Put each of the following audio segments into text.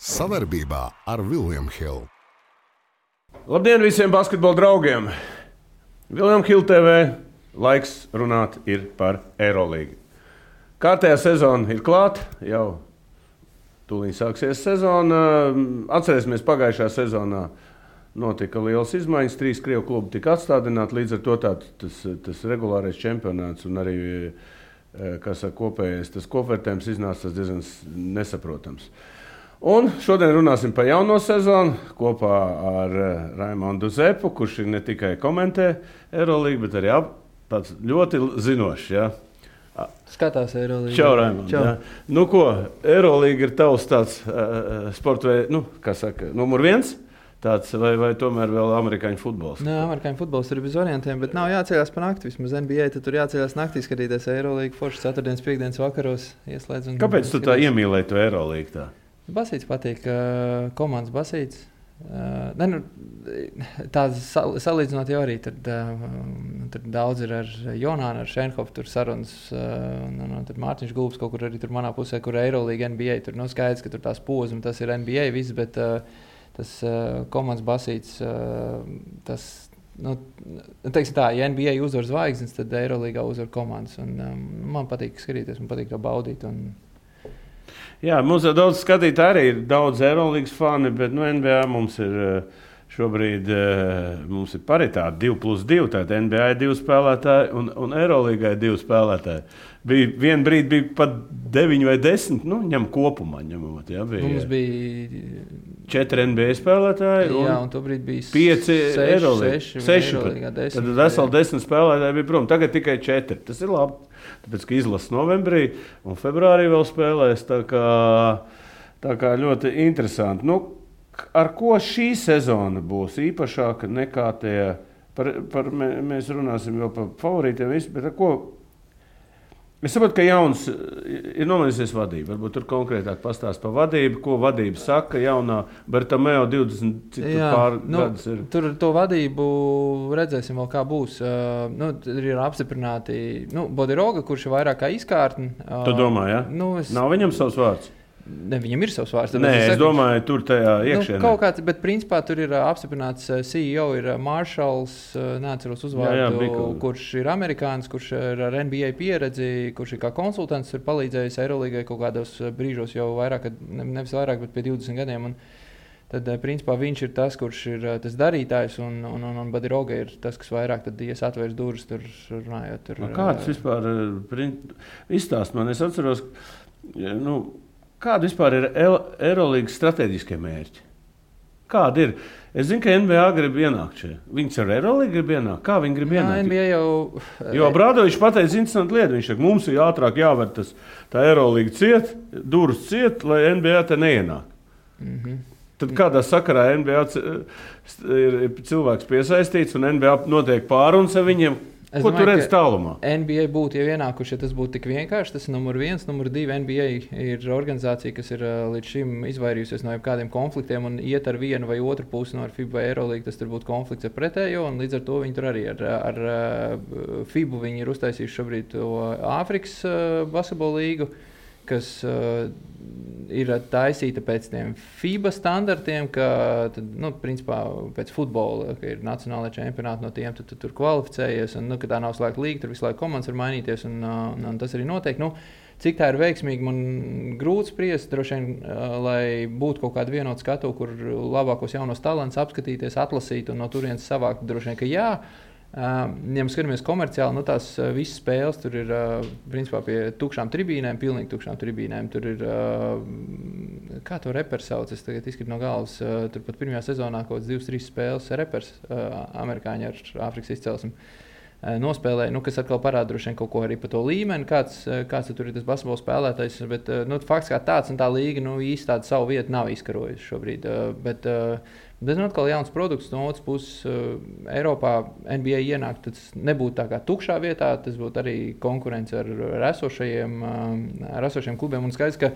Savarbībā ar Vilniņu Hildu. Labdien visiem basketbola draugiem! Vilniņš Hilde TV laiks runāt ir par Eirolīgu. Kārtējā sezona ir klāta, jau tūlīt sāksies sezona. Atcerēsimies, pagājušā sezonā notika liels izmaiņas. Trīs krievu klubi tika atstādināti, līdz ar to tā, tas, tas regulārais čempionāts un arī saka, kopējais tas kopvērtējums iznāca diezgan nesaprotams. Un šodien runāsim par jauno sezonu kopā ar Raimondu Zepu, kurš ne tikai komentē Eirolandu, bet arī ap, ļoti zinošs. Ja? Skatās Eirolandā. Čau, Raimonds. Ja? Nu, ko, Eirolandā ir tavs tāds uh, sports veids, nu, kas saka, numur viens. Tāds, vai, vai tomēr vēl amerikāņu futbols? Nē, amerikāņu futbols ir bez orientiem, bet nav jāceļās pa nakti. Vismaz NBA tur jāceļās naktī, skatīties Eirolandu, forši ceturtdienas, piekdienas vakaros ieslēdz. Kāpēc tu tā iemīlēji to Eirolandu? Basīts patīk, uh, komandas basīts. Uh, ne, nu, Tādas sal, salīdzinot, jau arī tur, uh, tur daudz ir ar Jonānu, ar Šenhofu, tur sarunas. Uh, un, un, tur Mārtiņš Gulbs kaut kur arī tur manā pusē, kur ir Eirolandā, NBA. Tur nu, skaidrs, ka tur tās posmas, tas ir NBA viss, bet uh, tas uh, komandas basīts, uh, tas, nu, teiksim tā, ja NBA uzvar zvaigznes, tad Eirolandā uzvar komandas. Un, um, man patīk skatīties, man patīk to baudīt. Un, Jā, mums ir daudz skatītāju, arī ir daudz Eirolandes fani, bet nu, NBA mums ir šobrīd mums ir paritāte 2 plus 2. Tātad NBA ir divi spēlētāji un, un Eirolandā ir divi spēlētāji. Bija viena brīdi, bija pat 9 vai 10. Nu, ņem kopumā, ņemot. Jā, bija, mums bija 4 NBA spēlētāji. Jā, un brīdi bija 5 Eirolandā. 6. Tad veseli 10 spēlētāji bija prom. Tagad tikai 4. Tas ir labi. Tāpēc, ka izlases novembrī un februārī vēl spēlēs. Tā kā, tā kā ļoti interesanti. Nu, ar ko šī sezona būs īpašāka nekā tie? Par, par, mēs runāsim vēl par favorītiem, bet ar ko Es saprotu, ka jauns ir nomainījusies vadība. Varbūt tur konkrētāk pastāstīs par vadību, ko vadība saka. Jaunā Bertameo 20 nu, gadus ir. Tur to vadību redzēsim vēl kā būs. Uh, nu, ir apstiprināti nu, Bodiroga, kurš ir vairāk kā izkārtne. Uh, tu domā, ja? Nu, es... Nav viņam savs vārds. Ne, viņam ir savs vārds. Nē, es, es domāju, tur tajā nu, iekšā. Nu, kaut kāds, bet principā tur ir apstiprināts CEO, ir Maršals, neatceros uzvārdu, jā, jā, kurš ir amerikānis, kurš ir ar NBA pieredzi, kurš ir kā konsultants, ir palīdzējis Eirolandā kaut kādos brīžos jau vairāk, ne, nevis vairāk, bet pie 20 gadiem. Un, Tad, principā, viņš ir tas, kurš ir tas darītājs, un, un, un, un Badiroga ir tas, kas vairāk ies atvērs durvis tur runājot. Tur, no kāds vispār izstāst man? Es atceros, nu, Kāda vispār ir Eirolandes strateģiskie mērķi? Kāda ir? Es zinu, ka NBA grib ienākt šeit. Viņus ar Eirolandu grib ienākt. Kā viņi grib ienākt? Jā, NBA jau. Jo Brādovičs pateica interesantu lietu. Viņš saka, mums ir ātrāk jāver tas Eirolanda ciet, durvis ciet, lai NBA te neienāk. Mm -hmm. Tad kādā sakarā NBA ir cilvēks piesaistīts un NBA notiek pārunas ar viņiem, Es Ko domāju, tu redzi tālumā? NBA būtu jau ienākuši, ja tas būtu tik vienkārši. Tas ir numur viens. Numur divi NBA ir organizācija, kas ir līdz šim izvairījusies no jebkādiem konfliktiem un iet ar vienu vai otru pusi no FIBA vai Eurolīgas. Tas tur būtu konflikts ar pretējo, un līdz ar to viņi tur arī ar, ar FIBU ir uztaisījuši šobrīd Āfrikas basketbola līgu. Uh, kas uh, ir taisīta pēc tiem FIBA standartiem, ka, tad, nu, principā, pēc futbola, ka ir nacionālajā čempionātā no tiem, tu, tu tur kvalificējies, un nu, tā nav slēgta līga, tur visu laiku komandas var mainīties, un, uh, un, un tas arī notiek. Nu, Cik tā ir veiksmīga, man grūti spriest. Droši vien, uh, lai būtu kaut kāda vienota skatu, kur labākos jaunos talantus apskatīties, atlasīt un no turienes savākt, droši vien, ka jā. Uh, Ja mēs skatāmies komerciāli, nu, tās visas spēles tur ir principā pie tukšām tribīnēm, pilnīgi tukšām tribīnēm. Tur ir, kā to reperu sauc, es tagad izkrītu no galvas. Tur pat pirmajā sezonā kaut kādas divas, trīs spēles repers, amerikāņi ar Āfrikas izcelsmi. Nospēlēja, nu, kas atkal parāda vien, kaut ko arī par to līmeni, kāds, kāds tur ir tas basketbola spēlētājs. Bet nu, fakts kā tāds un tā līga nu, īsti tādu savu vietu nav izkarojusi šobrīd. Bet, Bet nu, atkal jauns produkts no otras puses. Uh, Eiropā NBA ienākt, tas nebūtu tā kā tukšā vietā, tas būtu arī konkurence ar, ar, esošajiem, uh, ar esošajiem klubiem. Un skaidrs, ka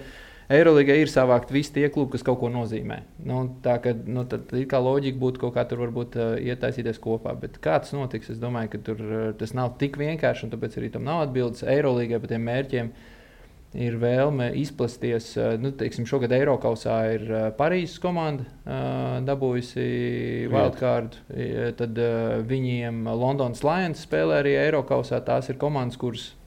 Eirolandā ir savākt visi tie klubi, kas kaut ko nozīmē. Nu, tā kā nu, tad, kā loģika būtu kaut kā tur varbūt uh, ietaisīties kopā. Bet kā tas notiks, es domāju, ka tur, uh, tas nav tik vienkārši, un tāpēc arī tam nav atbildes Eirolandā par tiem mērķiem. ir vēlme izplasties. Nu, teiksim, šogad Eiropausā ir Parīzes komanda uh, dabūjusi wildcard. Tad uh, viņiem Londonas Lions spēlē arī Eiropausā. Tās ir komandas, kuras uh,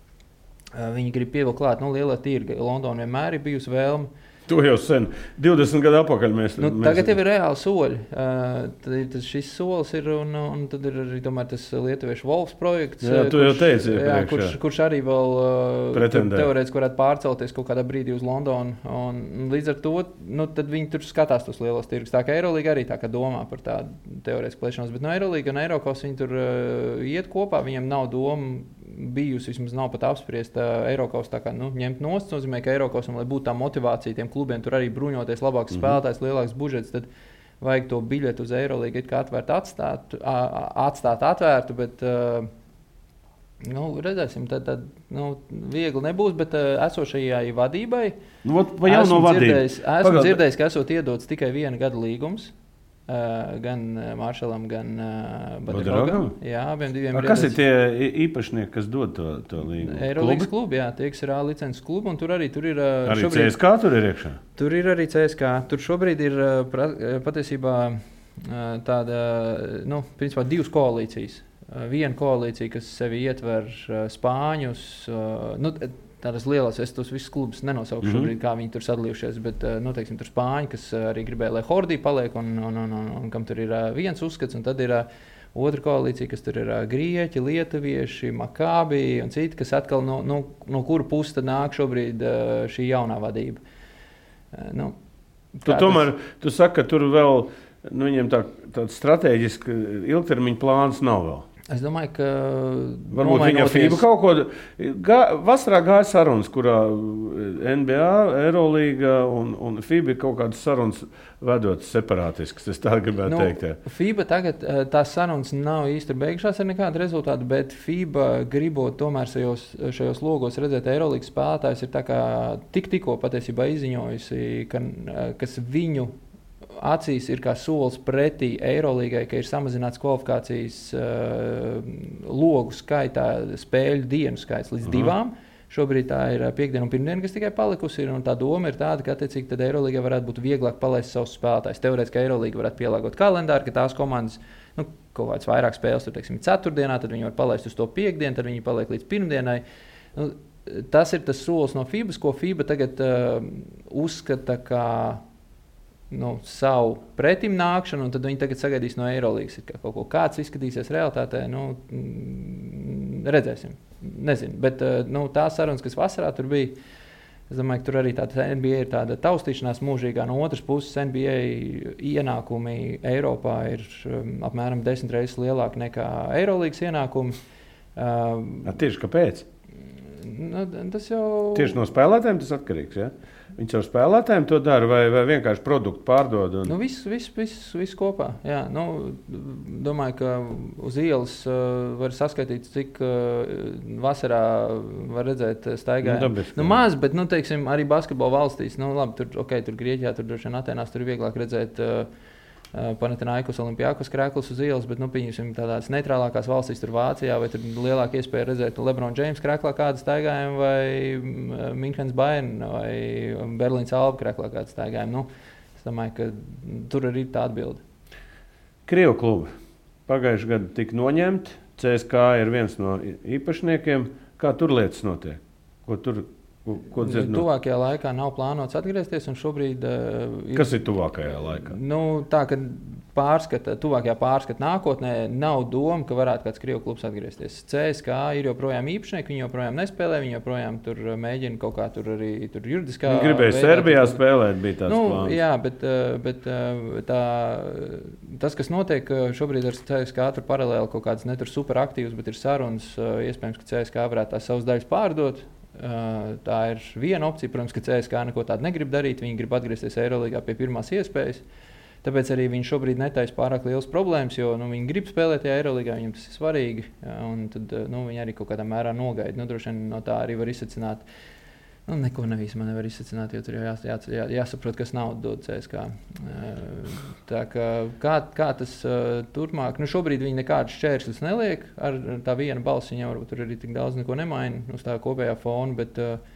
viņi grib pievilkt klāt. Nu, liela tirga. Londona vienmēr ir bijusi vēlme. To jau sen, 20 gadu atpakaļ mēs nu, mēs... Tagad jau ir reāli soļi. Uh, tad šis solis ir, un, un tad ir arī tas Lietuviešu Wolfs projekts. Jā, tu kurš, jau teici, jā, priekš, kurš, jā. kurš arī vēl uh, teorētiski varētu pārcelties kaut kādā brīdī uz Londonu. Un, un līdz ar to nu, viņi tur skatās tos lielos tirgus. Tā kā Eirolandā arī tā kā domā par tādu teorētisku plēšanos, bet no Eirolandas un Eiropas viņi tur uh, iet kopā. Viņiem nav doma bijusi, vismaz nav pat apspriesta Eiropas nu, ņemt nost. Tas nozīmē, ka Eiropas, lai būtu tā motivācija tiem klubiem, tur arī bruņoties, labāks mm -hmm. spēlētājs, lielāks budžets. Tad vajag to biļeti uz Eirolandu atvērt, atstāt, atstāt atvērtu. Bet, Nu, redzēsim, tad, tad nu, viegli nebūs, bet uh, esošajai vadībai. Nu, jau no vadības? Esmu Pagad... dzirdējis, ka esot iedots tikai viena gada līgums. Uh, gan Maršalam, gan uh, Badragam. Jā, abiem diviem. Ar kas ir tie īpašnieki, kas dod to, to līgumu? Eirolandes klubi, jā, tie, ir A licences klubi, un tur arī tur ir. Arī šobrīd, CSK tur ir iekšā? Tur ir arī CSK. Tur šobrīd ir patiesībā tāda, nu, principā divas koalīcijas. Viena koalīcija, kas sevi ietver spāņus. Nu, tādas lielas, es tos visus klubus nenosaukšu, mm -hmm. šobrīd, kā viņi tur sadalījušies, bet eh, nu, teiksim, tur spāņi, kas eh, arī gribēja, lai Hordija paliek, un, un, un, un, un kam tur ir eh, viens uzskats, un tad ir otra koalīcija, kas tur ir grieķi, lietuvieši, makābi un citi, kas atkal no, no, no kura puses nāk šobrīd šī jaunā vadība. Nu, tu tomēr tu saki, ka tur vēl nu, viņiem tā, tāds strateģisks ilgtermiņa plāns nav vēl. Es domāju, ka. Varbūt viņa FIBA kaut ko. Gā, vasarā gāja sarunas, kurā NBA, Eirolandā un, un FIBA ir kaut kādas sarunas vedotas separātiskas. Es tā gribētu nu, teikt. Jā. FIBA tagad eh, tās sarunas nav īsti beigušās ar nekādu rezultātu, bet FIBA gribot tomēr šajos, šajos logos redzēt Eirolandas spēlētājus, ir tik, tikko patiesībā izziņojusi, ka, eh, kas viņu acīs ir kā solis pretī Eirolangai, ka ir samazināts kvalifikācijas uh, logu skaitā, spēļu dienu skaits līdz -huh. divām. Šobrīd tā ir piekdiena un pirmdiena, kas tikai palikusi. Ir, tā doma ir tāda, ka attiecīgi tad Eirolandā varētu būt vieglāk palaist savus spēlētājus. Teorētiski Eirolandā varētu pielāgot kalendāru, ka tās komandas nu, kaut kādas vairāk spēles, tur teiksim, ceturtdienā, tad viņi var palaist uz to piekdienu, tad viņi paliek līdz pirmdienai. Nu, tas ir tas solis no FIBA, ko FIBA tagad uh, uzskata par nu, savu pretim nākšanu, un tad viņi tagad sagaidīs no Eirolandes, ka kaut ko kāds izskatīsies realitātē. Nu, mm, redzēsim. Nezinu. Bet eh, nu, tās sarunas, kas vasarā tur bija, es domāju, ka tur arī tāda NBA ir tāda taustīšanās mūžīgā. No otras puses, NBA ienākumi Eiropā ir um, apmēram desmit reizes lielāki nekā Eirolandes ienākumi. Uh, tieši kāpēc? Nu, tas jau tieši no spēlētājiem tas atkarīgs. Ja? Viņš ar spēlētājiem to dara, vai, vai vienkārši produktu pārdod? Un... Nu, viss, viss, viss, viss kopā. Jā, nu, domāju, ka uz ielas uh, var saskaitīt, cik uh, vasarā var redzēt staigājumu. Nu, nu, maz, bet nu, teiksim, arī basketbola valstīs, nu, labi, tur, okay, tur Grieķijā, tur droši vien Atenās, tur ir vieglāk redzēt. Uh, Panathinaikos, Olimpijākos krēklus uz ielas, bet, nu, pieņemsim, tādās neitrālākās valstīs, tur Vācijā, vai tur lielāka iespēja redzēt Lebrona Džeimsa krēklā kādu staigājumu, vai Minhenes Bayern vai Berlīnas Alba krēklā kādu staigājumu. Nu, es domāju, ka tur arī ir tā atbilde. Krievu klubi pagājušajā gadā tika noņemti. CSK ir viens no īpašniekiem. Kā tur lietas notiek? Ko tur Ko, ko dzird, nu, tuvākajā laikā nav plānots atgriezties. Šobrīd, uh, ir, Kas ir tuvākajā laikā? Nu, tā, pārskata, tuvākajā pārskata nākotnē nav doma, ka varētu kāds Krievijas klubs atgriezties. CSK ir joprojām īpašnieki, viņi joprojām nespēlē, viņi joprojām tur uh, mēģina kaut kā tur arī tur juridiskā. Viņi gribēja veidā, Serbijā tur, spēlēt, bija tāds nu, plāns. Jā, bet, uh, bet tā, tas, kas notiek šobrīd ar CSK, tur paralēli kaut kādas ne tur superaktīvas, bet ir sarunas. Iespējams, ka CSK varētu tās savas daļas pārdot. Tā ir viena opcija. Protams, ka CSK neko tādu negrib darīt. Viņi grib atgriezties Eirolandā pie pirmās iespējas. Tāpēc arī viņi šobrīd netaisa pārāk liels problēmas, jo nu, viņi grib spēlēt tajā Eirolandā, viņiem tas ir svarīgi. Tad nu, viņi arī kaut kādā mērā nogaida. Nu, droši vien no tā arī var izsacināt uh, Nu, neko nav īstenībā nevar izsākt, jo tur jau jās, jās, jā, jāsaprot, kas naudu dod CSK. Tā kā, kā, kā tas uh, turpmāk, nu šobrīd viņi nekādus šķēršļus neliek. Ar, tā viena balss viņam varbūt tur arī tik daudz neko nemaina uz tā kopējā fona. Bet, uh,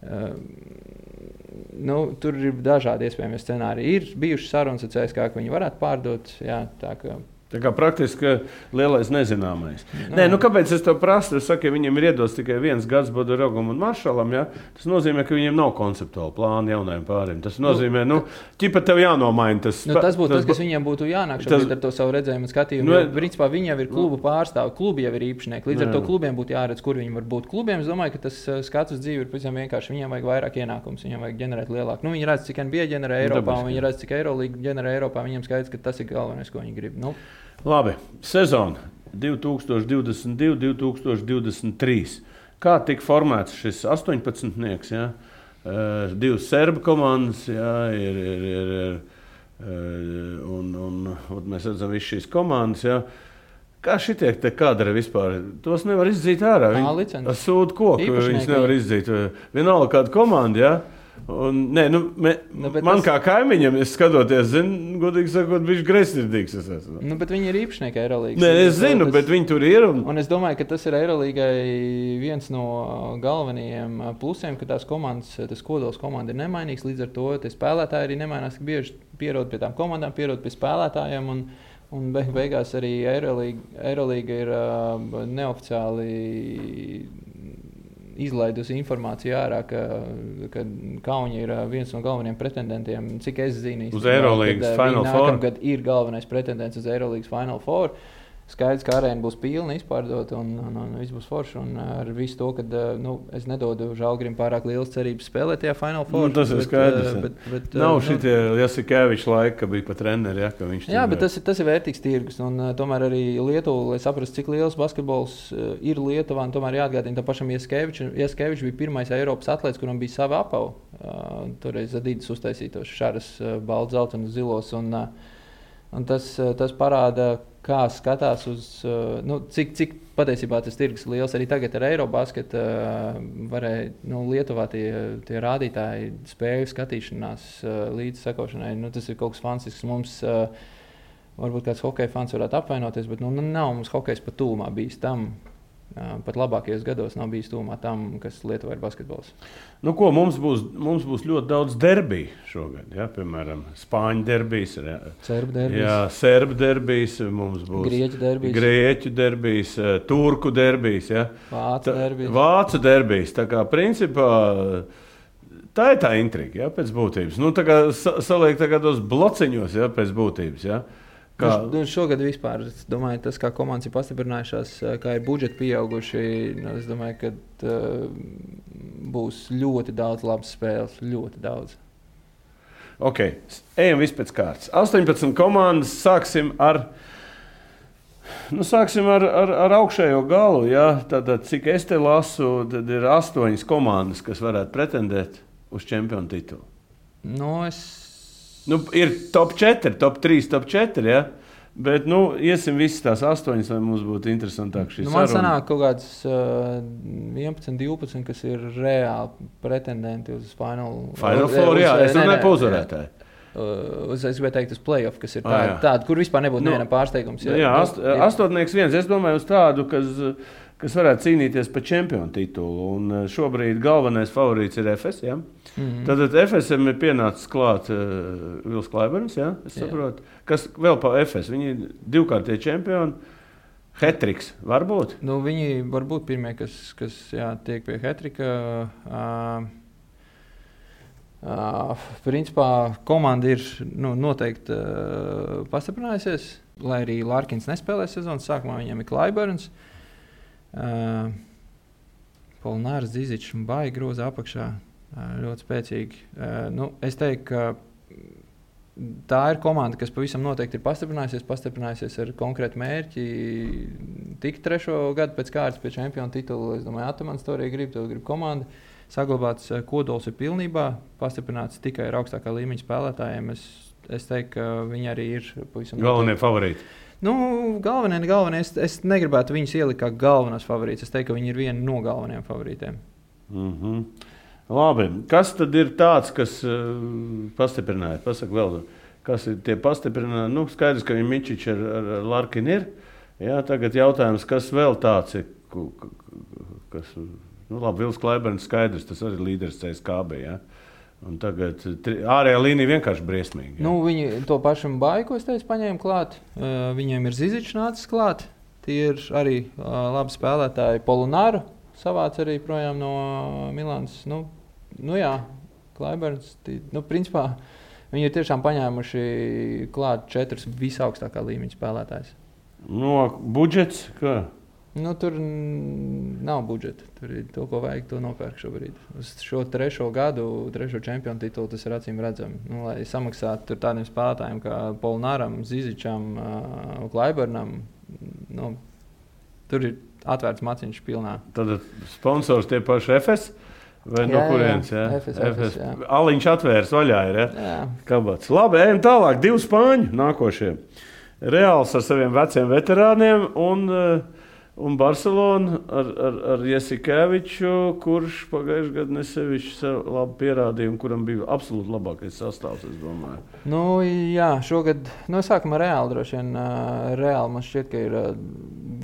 Uh, nu, tur ir dažādi iespējami scenāriji. Ir bijušas sarunas ar CSK, ka viņi varētu pārdot. Jā, tā kā Tā kā praktiski lielais nezināmais. No. Nē, nu, kāpēc es to prasu? Es saku, ja viņiem ir iedots tikai viens gads Bodorogam un Maršalam, ja? tas nozīmē, ka viņiem nav konceptuāla plāna jaunajiem pāriem. Tas nozīmē, nu, ķipa tev jānomaina. Tas, nu, tas būtu tas, tas, kas viņiem būtu jānāk šobrīd tas, ar to savu redzējumu un skatījumu. Nu, jo, principā viņi jau ir klubu pārstāvji, klubi jau ir īpašnieki. Līdz nē. ar to klubiem būtu jāredz, kur viņi var būt. Klubiem es domāju, ka tas uh, skats uz dzīvi ir pavisam vienkārši. Viņiem vajag vairāk ienākumus, viņiem vajag ģenerēt lielāku. Nu, viņi redz, cik NBA ģenerē nu, Eiropā, un viņi redz, cik Eirolīga ģenerē Eiropā. Viņiem skaidrs, ka tas ir galvenais, ko viņi grib. Nu, Labi, sezona 2022, 2023. Kā tika formēts šis 18. nieks? Ja? Uh, divas serbu komandas, ja? ir, ir, ir, ir, un, un, un mēs redzam visas šīs komandas. Ja? Kā šitie kadri vispār? Tos nevar izdzīt ārā. Viņi sūta koku, viņus nevar izdzīt. Vienalga kāda komanda. Ja? Un, nē, nu, me, nu, man tas... kā kaimiņam, es skatoties, zinu, godīgi sakot, viņš ir greizsirdīgs. Nu, bet viņi ir īpašnieki Eirolandā. Nē, es zinu, tas... bet viņi tur ir. Un... un es domāju, ka tas ir Eirolandai viens no galvenajiem plusiem, ka tās komandas, tas kodols komanda ir nemainīgs. Līdz ar to spēlētāji arī nemainās, bieži pierod pie tām komandām, pierod pie spēlētājiem. Un, Un beig beigās arī Eirolandā ir uh, neoficiāli izlaidusi informāciju ārā, ka, ka Kaunija ir viens no galvenajiem pretendentiem, cik es zinu, uz Eirolandes Final Four. Nākamgad ir galvenais pretendents uz Eirolandes Final Four. Uh, skaidrs, ka arēna būs pilna, izpārdota un, un, un viss būs forši. Un ar visu to, ka nu, es nedodu Žalgrim pārāk lielas cerības spēlēt tajā Final Four. Nu, tas ir skaidrs. Bet, bet, bet, Nav nu, šitie Jasikevičs laika, ka bija pat treneri. Ja, jā, bet tas, tas ir vērtīgs tirgus. Un, tomēr arī Lietuva, lai saprastu, cik liels basketbols ir Lietuvā, tomēr jāatgādina, ka pašam Jasikevičs bija pirmais Eiropas atlētājs, kuram bija sava apava. Uh, toreiz Zadīdas uztaisītos šāras uh, balts, zelta un zilos. Un, uh, un tas, tas parāda, kā skatās uz uh, nu, cik, cik patiesībā tas tirgus ir liels. Arī tagad ar Eirobasketu uh, varēja nu, Lietuvā tie, tie rādītāji, spēju skatīšanās līdz sekošanai. Nu, tas ir kaut kas fantastisks. Mums, varbūt kāds hockey fans varētu apvainoties, bet nu, nu nav mums hockey pat tūmā bijis tam. Pat labākajos gados nav bijis tūmā tam, kas Lietuvā ir basketbols. Nu, ko, mums, būs, mums būs ļoti daudz derbiju šogad. Ja? Piemēram, Spāņu derbijas, Serbu derbijas, jā, Serbu derbijas mums būs Grieķu derbijas, Grieķu derbijas Turku derbijas, ja? Vācu derbijas. Vācu derbijas. Tā kā principā. Tā ir tā intriga, ja, pēc būtības. Nu, tā kā saliek tādos blociņos, ja, pēc būtības. Ja. Uh, Kā... Nu, šogad vispār, es domāju, tas, kā komandas ir pastiprinājušās, kā ir budžeti pieauguši, nu, es domāju, ka uh, būs ļoti daudz labas spēles. Ļoti daudz. Ok, ejam vispēc kārtas. 18 komandas, sāksim ar. Nu, sāksim ar, ar, ar augšējo galu. Ja? Tad, cik es te lasu, tad ir astoņas komandas, kas varētu pretendēt uz čempionu titulu. Nu, es Nu, ir top 4, top 3, top 4. Ja? Bet, nu, iesim visas tās astoņas, lai mums būtu interesantāk šis nu, man sanāk kaut kāds uh, 11, 12, kas ir reāli pretendenti uz Final, final Four. Jā, es domāju, pa uzvarētāju. Uh, es gribēju teikt, uz playoff, kas ir tāda, ah, tāda kur vispār nebūtu nu, neviena pārsteigums. Jā, jā ast, astotnieks viens. Es domāju, uz tādu, kas. Kas varētu cīnīties par čempionu titulu. Un eh, šobrīd galvenais favorīts ir FS. Ja? Mm -hmm. Tad FSM ir pienācis klāt uh, Vils Klaiberns, ja? kas vēl pa FS. Viņi ir divkārtie čempioni. Hetriks var būt? Nu, viņi var būt pirmie, kas, kas jā, tiek pie Hetrika. Uh, Uh, principā komanda ir nu, noteikti uh, pastiprinājusies, lai arī Lārkins nespēlē sezonas sākumā. Viņam ir Klaiberns. Uh, Uh, Polnārs Zizičs un Baigi groza apakšā uh, ļoti spēcīgi. Uh, nu, es teiktu, ka tā ir komanda, kas pavisam noteikti ir pastiprinājusies, pastiprinājusies ar konkrētu mērķi, tikt trešo gadu pēc kārtas pie čempionu titula. Es domāju, Atamans to arī grib, to grib komanda. Saglabāts kodols ir pilnībā pastiprināts tikai ar augstākā līmeņa spēlētājiem. Es, es teiktu, ka viņi arī ir pavisam galvenie favorīti. Nu, galvenie, galvenie, es, es negribētu viņus ielikt kā galvenos favorītus. Es teiktu, ka viņi ir viena no galvenajiem favorītiem. Mm -hmm. Labi. Kas tad ir tāds, kas uh, pastiprināja? Pasaka vēl, kas ir tie pastiprināti? Nu, skaidrs, ka viņi Mičiņš ar, ar, ar Larkinu ir. Jā, tagad jautājums, kas vēl tāds ir, kas Nu, labi, Vils Klaiberns skaidrs, tas arī līderis CSKB. Ja? Un tagad ārējā līnija vienkārši briesmīga. ja. Nu, viņi to pašu baiku, es teicu, paņēma klāt. Uh, viņiem ir Zizičs nācis klāt. Tie ir arī uh, labi spēlētāji. Polonāru savāc arī projām no Milānas. Nu, nu jā, Klaiberns. Nu, principā, viņi ir tiešām paņēmuši klāt četrus visaugstākā līmeņa spēlētājus. No budžets, kā? Nu, tur nav budžeta. Tur ir to, ko vajag, to nopērk šobrīd. Uz šo trešo gadu, trešo čempionu titulu tas ir acīm redzami. Nu, lai samaksātu tādiem spēlētājiem kā Polnāram, Zizičam, uh, Klaibernam, nu, tur ir atvērts maciņš pilnā. Tad sponsors tie paši FS. Vai no Jā, jā, kurienes? Jā, FS, FS, jā. Aliņš atvērs vaļā. Ir, ja? Jā. Kabats. Labi, ejam tālāk. Divi spāņi nākošie. Reāls ar saviem veciem veterāniem un, eh, un Barcelona ar, ar, ar Jasikeviču, kurš pagājušajā gadā nesevišķi sev labi pierādīja un kuram bija absolūti labākais sastāvs. Nu, jā, šogad, nu, sākam ar Reāli. Droši vien uh, Reāli man šķiet, ka ir uh,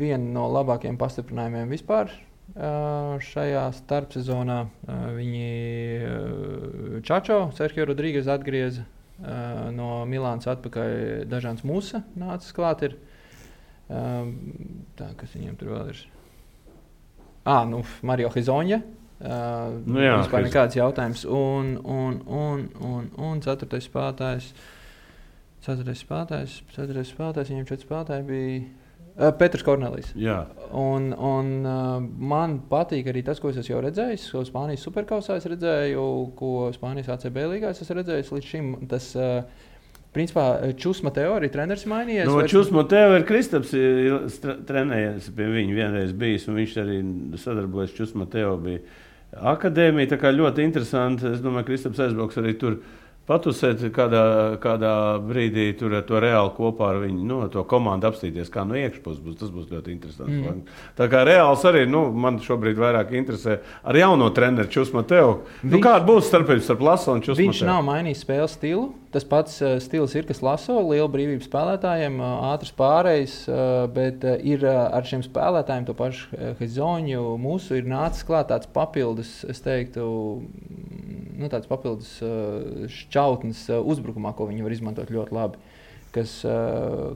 viena no labākajiem pastiprinājumiem vispār. Uh, šajā starpsezonā viņi Čačo, Sergio Rodrīgas atgrieza uh, no Milānas atpakaļ. Dažāds Musa nācis klāt. Ir. Uh, tā, kas viņiem tur vēl ir? Ah, nu, Mario Hizonja. Uh, Nu jā, vispār Hiz- nekāds jautājums. Un, un, un, un, un ceturtais spēlētājs. Ceturtais spēlētājs, ceturtais spēlētājs, viņiem četri spēlētāji bija uh, Petrs Kornelis. Jā, Un, un uh, man patīk arī tas, ko es jau redzējis. Ko Spānijas superkausā es redzēju, ko Spānijas ACB līgā es esmu redzējis līdz šim. Tas, uh, principā, Čusma teorija, treneris mainījies. no vairs- Čusma tev ir Kristaps ir stra- trenējies pie viņa vienreiz bijis, un viņš arī sadarbojas Čusma tev bija akadēmija. Tā kā ļoti interesanti. Es domāju, ka Kristaps aizbrauks arī tur. Patusēt kādā, kādā brīdī tur ar to reāli kopā ar viņu, nu, to komandu apstīties, kā no iekšpuses būs. Tas būs ļoti interesanti. Mm. Tā kā reāls arī, nu, man šobrīd vairāk interesē ar jauno treneru Čusma tev. Nu, kāda būs starpība starp Lasu un Čusma Viņš tev? nav mainījis spēles stilu. Tas pats uh, stils ir, kas laso, liela brīvība spēlētājiem, uh, ātrs pārējais, uh, bet ir ar šiem spēlētājiem, to pašu Hezoņu, mūsu ir nācis klāt tāds papildus, es teiktu, mm, nu, tāds papildus šķautnes uzbrukumā, ko viņi var izmantot ļoti labi. Kas,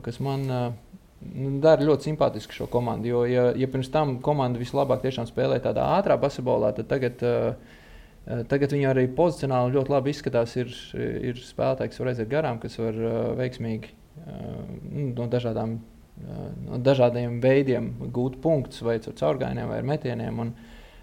kas man nu, dara ļoti simpātisku šo komandu. Jo, ja, ja pirms tam komanda vislabāk tiešām spēlēja tādā ātrā basketbolā, tad tagad. Uh, Eh, Tagad viņi arī pozicionāli ļoti labi izskatās. Ir, ir spēlētāji, kas var aiziet garām, kas var uh, veiksmīgi uh, nu, no, dažādām, no dažādiem veidiem gūt punktus, vai caur caurgājieniem, vai ar metieniem. Un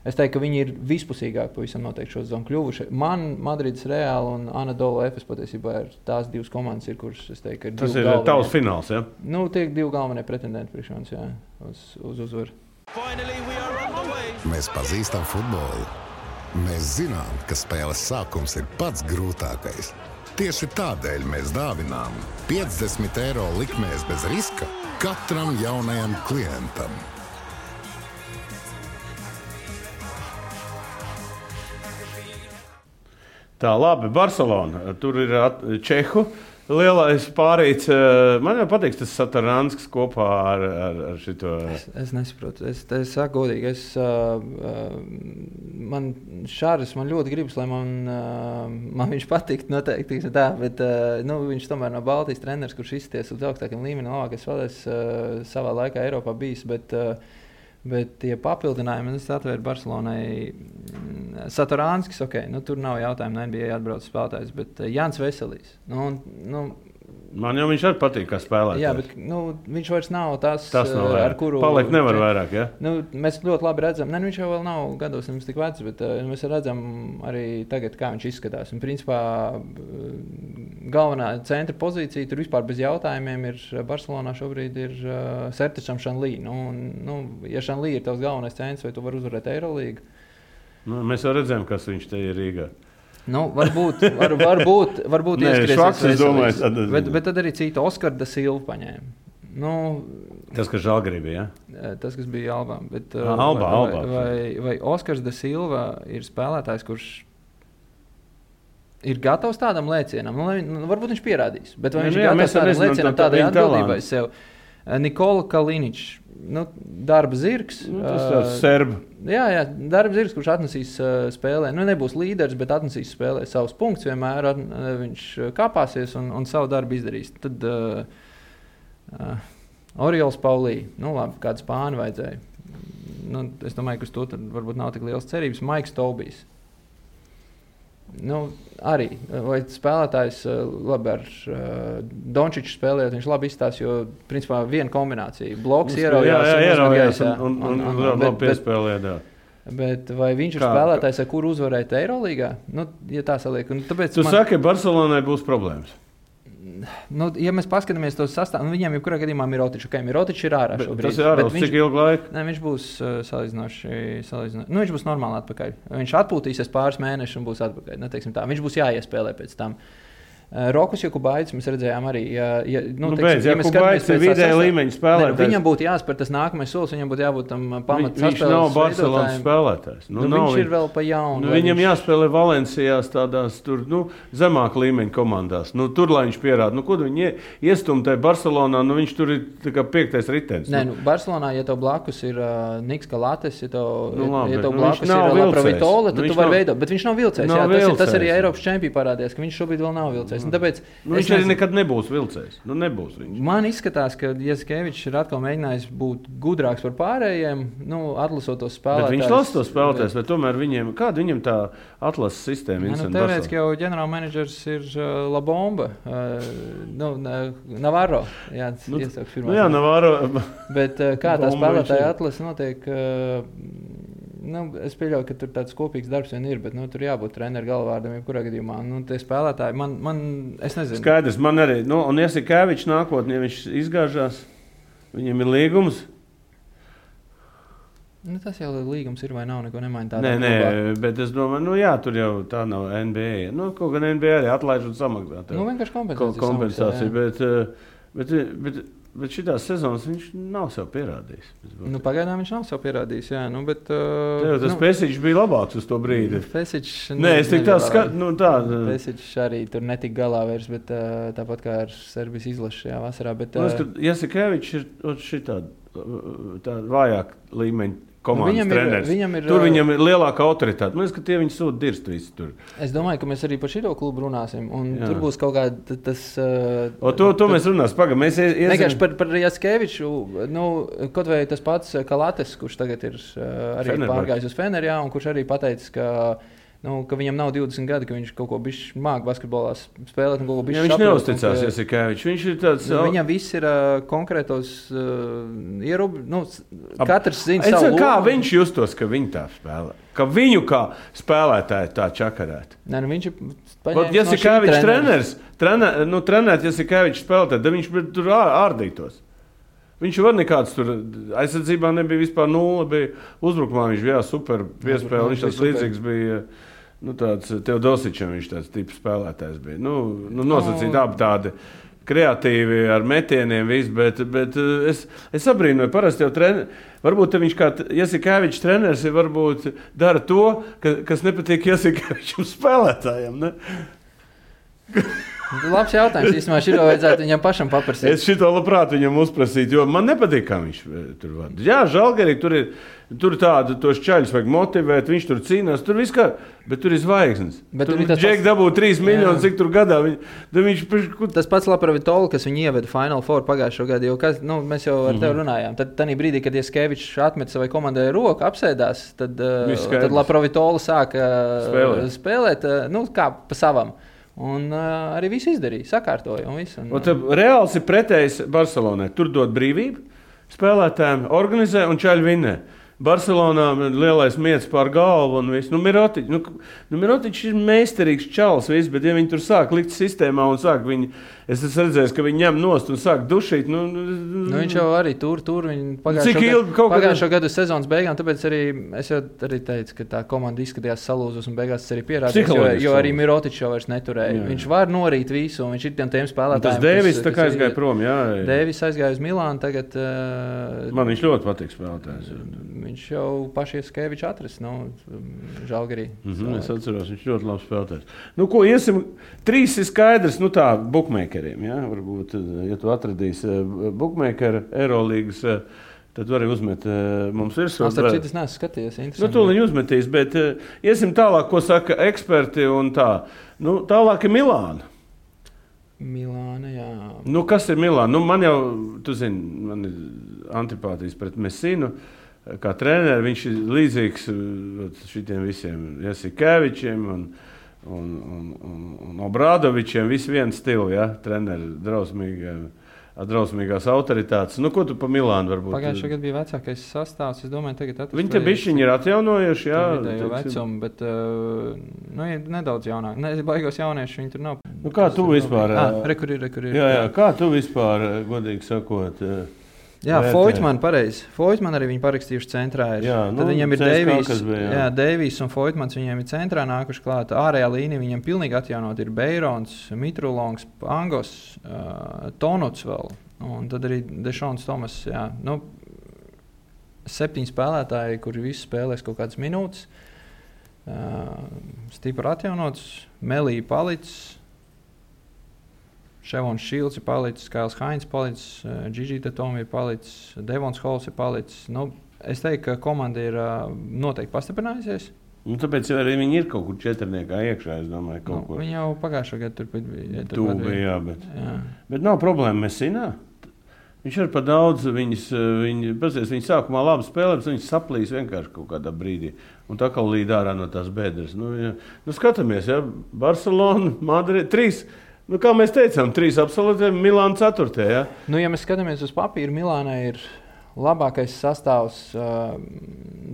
es teiktu, ka viņi ir vispusīgāki pavisam noteikti šo zonu kļuvuši. Man Madrids Reāli un Anadola Efes patiesībā ir tās divas komandas, ir, kuras es teiktu, ka ir Tas ir galvenie- tavs fināls. Ja? Nu, tie ir divi galvenie pretendenti priekš manis jā, uz, uz uzvaru. Mēs pazīstam futbolu. Mēs zinām, ka spēles sākums ir pats grūtākais. Tieši tādēļ mēs dāvinām 50 eiro likmēs bez riska katram jaunajam klientam. Tā, labi, Barcelona. Tur ir Čehu lielais pārīts. eh, Man jau patīk tas Satarānskis kopā ar, ar, ar šito. Es, es nesaprotu. Es, es saku, godīgi, es, uh, uh, man šādas man ļoti gribas, lai man, man viņš patiktu. Noteikti, tā, bet nu, viņš tomēr nav Baltijas treneris, kurš izties uz augstākiem līmenim, labākais uh, savā laikā Eiropā bijis. Bet, uh, Bet tie papildinājumi, es atvēru Barcelonai. mm, Saturānskis, ok, nu, tur nav jautājumu, NBA atbrauc spēlētājs, bet uh, Jānis Veselīs. Nu, un, nu, Man jau viņš arī patīk, kā spēlētājs. jā, bet nu, viņš vairs nav tas, tas nav uh, vajag. ar kuru Palikt nevar vairāk. Ja? Nu, mēs ļoti labi redzam, ne, nu, viņš jau nav gados nemaz tik vecs, bet uh, mēs redzam arī tagad, kā viņš izskatās. Un, principā, uh, galvenā centra pozīcija tur vispār bez jautājumiem ir Barcelonā šobrīd ir uh, Sertičam Šanlī. Nu, un, nu, ja Šanlī ir tavs galvenais centrs, vai tu vari uzvarēt Eirolīgu? Nu, mēs jau redzējām, kas viņš te ir Rīgā. Nu, varbūt, var, varbūt, varbūt Nē, Švaks, es domāju, tad- bet, bet tad arī cita Oskara da Silva paņēma. Nu, Tas, kas žēlgribīgi. Ja? Eh, Tas, kas bija Albā. Bet, eh, Ah, Albā, vai, Albā. Vai, vai, Oskars de Silva ir spēlētājs, kurš ir gatavs tādam lēcienam? Nu, lai- nu, varbūt viņš pierādīs. Bet vai viņš nu ir gatavs tādam lēcienam, tā- tā tādai atbildībai sev? Uh, Nikola Kaliničs. Nu, darba zirgs. Nu, tas uh, tāds serbu. Jā, jā, darba zirgs, kurš atnesīs uh, spēlē. Nu, nebūs līderis, bet atnesīs spēlē savus punktus. Vienmēr at, uh, viņš uh, kāpāsies un, un savu darbu izdarīs. Tad uh, uh, Oriols Paulī, nu labi, kādu spāni vajadzēja. Nu, es domāju, ka uz to varbūt nav tik liels cerības. Maiks Tobijs. Nu, arī vai spēlētājs uh, labi ar uh, Dončiču spēlējot, viņš labi izstāsta, jo principā viena kombinācija - bloks Jā, ieraudzījās, jā, jā. un, un, un, Un- un, un- un bet- labi jā. Bet vai viņš ir Kā- spēlētājs, ar kuru uzvarēt Eirolandā? Nu, ja tā saliek, un tāpēc Tu saki, ka Barcelonai būs problēmas. Nu, ja mēs paskatāmies to sastāvu, nu, viņiem jebkurā gadījumā Mirotičs, okay, Mirotičs ir ārā Bet šobrīd. Tas ir ārā bet uz cik ilgu laiku? Ne, viņš būs uh, salīdzinoši, salīdzinoši nu, viņš būs normāli atpakaļ. Viņš atpūtīsies pāris mēnešus un būs atpakaļ. Nu, teiksim tā. viņš būs jāiespēlē pēc tam. Uh, Rokas Jokubaitis mēs redzējām arī. Ja, ja, Nu, teiksim, beidz, ja mēs skatāmies līmeņa Ne, nu, spēlētājs. viņam būtu jāspēr tas nākamais solis, viņam būtu jābūt tam Vi- pamatam. Viņš nav Barcelonas spēlētājs. Nu, Nu, nu, nav viņš viņ- ir vēl pa jaunu. Nu, viņam viņš- jāspēlē Valencijās, tādās tur, nu, zemāka līmeņa komandās. Nu, tur, lai viņš pierāda, nu, ko viņi ie- iestumj tajā Barcelonā, nu, viņš tur ir piektais ritenis. Nē, nu, Barcelonā, ja tev blakus ir uh, Niks Kalates, ja tev, Nu, labi, ja tev nu, blakus nav ir vilcējs. Laprovitola, Nu, tad tu vari nav- veidot. Bet viņš nav vilcējs. Tas, ir, arī Eiropas čempionā parādījās, ka viņš šobrīd vēl nav vilcējs. Un Tāpēc Nu, viņš arī nezinu. nekad nebūs vilcējs. Nu, nebūs viņš. Man izskatās, ka Jaskevičs ir atkal mēģinājis būt gudrāks par pārējiem, nu, atlasot tos spēlētājus. viņš lasa tos spēlētājus, bet tomēr viņiem, kāda viņam tā atlases sistēma nu, interesē? Teorētiski jau ģenerālmenedžers ir uh, La Bomba, uh, nu, Navarro. Jā, tas Nu, ir pirmā. Nu, jā, Navāro. Bet uh, kā tā spēlētāja ir. atlase notiek? Uh, nu, es pieļauju, ka tur tāds kopīgs darbs vien ir, bet nu, tur jābūt treneru galvārdam, jebkurā gadījumā. Nu, tie spēlētāji, man, man es nezinu. Skaidrs, man arī. Nu, un Jasikevičs nākotnē, ja viņš izgāžās, viņam ir līgums. Nu, tas jau līgums ir vai nav, neko nemaina. Nē, nē, klubā. bet es domāju, nu, jā, tur jau tā nav NBA. Nu, kaut gan NBA arī atlaiž un samaksā. Nu, vienkārši ko- kompensācija. kompensācija. samaksā, jā. Bet, eh, bet, bet, bet šitās sezonas viņš nav sev pierādījis. Nu, pagaidām viņš nav sev pierādījis. Jā, nu, bet, uh, tas nu, Pēciņš bija labāks uz to brīdi. Es tik tā skatu, nu, tā. Pēciņš arī tur netika galā vairs, bet uh, tāpat kā ar Serbijas izlašu šajā vasarā. Bet, uh, liekas, ka Jasikevičs ir šitāda tā vājāka līmeņa komandas viņam ir- treneris. viņam ir, tur ā, viņam ir lielāka autoritāte. Man liekas, ka tie viņi sūta dirst visi tur. Es domāju, ka mēs arī par šo klubu runāsim. Tur būs kaut kāda tas. Uh, O, to, to mēs runāsim. Pagaidām, mēs ie- iesim- Vienkārši par, par Jaskeviču, nu, kaut vai tas pats Kalates, kurš tagad ir uh, arī Fenerbahce. pārgājis uz Fenerģiju, un kurš arī pateicis, ka, nu, ka viņam nav 20 gadi, ka viņš kaut ko māk basketbolā spēlēt. ko viņš saprot, un neusticās ka- Jasikevičs. Viņš ir tāds. Nu, viņam viss ir uh, konkrētos uh, ierobežojumi. Nu, Ap- katrs zina, Es, savu kā lomu. viņš justos, ka viņi tā spēlē? Ka viņu kā spēlētāju tā čakarētu. Nē, nu, viņš ir. Pat ja no trenera. treneris, trenē, nu, trenēt Jasikevičs spēlētāju, tad viņš tur ār- ārdītos. Viņš var nekāds tur aizsardzībā nebija vispār nulle. Uzbrukumā viņš bija super piespēle. Viņš super. līdzīgs bija. Nu, tāds Teodosičam viņš tāds tips spēlētājs bija. Nu, nu, nosacīt abi tādi kreatīvi ar metieniem, viss, bet, bet eh, es, es abrīnoju, parasti jau treni, varbūt viņš kā Jasikevičs treneris varbūt dara to, ka, kas nepatīk Jasikevičam spēlētājam. Ne? Labs jautājums. Īstenībā šī vajadzētu viņam pašam paprasīt. Es šito labprāt viņam uzprasītu, jo man nepatīk, kā viņš eh, tur vada. Jā, žēl, tur ir. Tur tādu tos čaļus vajag motivēt, viņš tur cīnās. Tur viss kā, bet tur ir zvaigznes. Bet tur ir tas Džek pats- dabū 3 miljonus, cik tur gadā. Viņ, viņš kur, Tas pats Laprovitola, kas viņu ieveda Final Four pagājušo gadu, jo kas, nu, mēs jau ar tevi Mhm. runājām. Tad, tajā brīdī, kad Jaskevičs atmet savai komandai roku, apsēdās, tad, uh, tad Laprovitola sāka uh, Spēlēt. spēlēt uh, nu, kā pa savam. Un uh, arī viss izdarīja, sakārtoja. Un visu, un, Un Reāls ir pretējs Barcelonai. Tur dod brīvību spēlētājiem, organizē un čaļi vinnē. Barcelonā man lielais mietis pār galvu un viss. Nu, Mirotič, nu, nu, Mirotič ir meistarīgs čalis, viss, bet ja viņi tur sāk likt sistēmā un sāk viņi, es esmu redzējis, ka viņi ņem nost un sāk dušīt. Nu, nu, Nu, viņš jau arī tur, tur kaut kad- pagājušo gadu sezonas beigām, tāpēc arī es jau arī teicu, ka tā komanda izskatījās salūzus un beigās tas arī pierādījās, jo, jo arī. Mirotičs jau vairs neturēja. Jā. Viņš var norīt visu, un viņš ir tiem, tiem spēlētājiem. Tas Dēvis tā kā ir- aizgāja prom. Jā, jā. Dēvis aizgāja uz Milānu. Tagad, uh, Man viņš ļoti patīk spēlētājs. Viņš jau pašies Kevičs atrast, nu, Žalgarī. Mm -hmm, es atceros, viņš ļoti labi spēlētājs. Nu, ko iesim? Trīs ir skaidrs, nu tā, bookmakeriem. Ja? Varbūt, ja tu atradīsi eh, bookmakeru Eirolīgas, eh, tad vari uzmet eh, mums ir Es tam citas neesmu skatījies. Nu, viņi uzmetīs, bet uh, iesim tālāk, ko saka eksperti. Tā. Nu, tālāk ir Milāna. Milāna, jā. Nu, kas ir Milāna? Nu, man jau, tu zini, man ir antipātijas pret Mesinu. Kā treneris viņš ir līdzīgs uh, šitiem visiem Jasikevičiem un, un, un, un, un Obradovičiem. Visi viens stils, ja? treneris drausmīgiem. Drausmīgās autoritātes. Nu, ko tu par Milānu varbūt? Pagājušajā gadā bija vecākais sastāvs. Es domāju, tagad Viņi te bišķiņi ir atjaunojuši, jā. Teiksim. vecumu, bet uh, nu, ir nedaudz jaunāk. Ne, baigos jaunieši viņi tur nav. Nu, kā tu vispār, Ah, ā, re, kur ir, re, kur ir. Jā, jā, kā tu vispār, eh, godīgi sakot, eh, Jā, Vērtē. Foitman, pareizi. Foitman arī viņi parakstījuši centrā. Ir. Jā, nu, Tad viņam ir Deivijs, bija, jā. jā, Deivijs un Foitmans. Viņiem ir centrā nākuši klāt. Ārējā līnija viņam pilnīgi atjaunot. Ir Beirons, Mitrulongs, Angos, uh, Tonuts vēl. Un tad arī Dešons Tomas. Jā. Nu, septiņi spēlētāji, kuri visi spēlēs kaut kādas minūtes. Uh, Stipri atjaunots, Melija palicis. Ševons Šīls ir palicis, Kails Hainz palicis, Gigita Toms ir palicis, Devons Hols ir palicis. Nu, es teiktu, ka komanda ir uh, noteikti pastiprinājusies. nu, tāpēc arī viņi ir kaut kur četrniekā iekšā, domāju, Nu, kur. viņi jau pagājušajā gadā tur bija. Tu biji, jā, bet, Jā. bet nav problēma Mesinā. Viņš ir par daudz, viņas, eh, viņi, pazies, viņi sākumā labi spēlē, bet viņas saplīs vienkārši kaut kādā brīdī. Un tā kā līd ārā no tās bedres. Nu, ja, nu, skatāmies, ja Barcelona, Madrid, trīs. Nu, kā mēs teicām, trīs absolūti, Milāna ceturtajā. Ja? Nu, ja mēs skatāmies uz papīra, Milānai ir labākais sastāvs uh,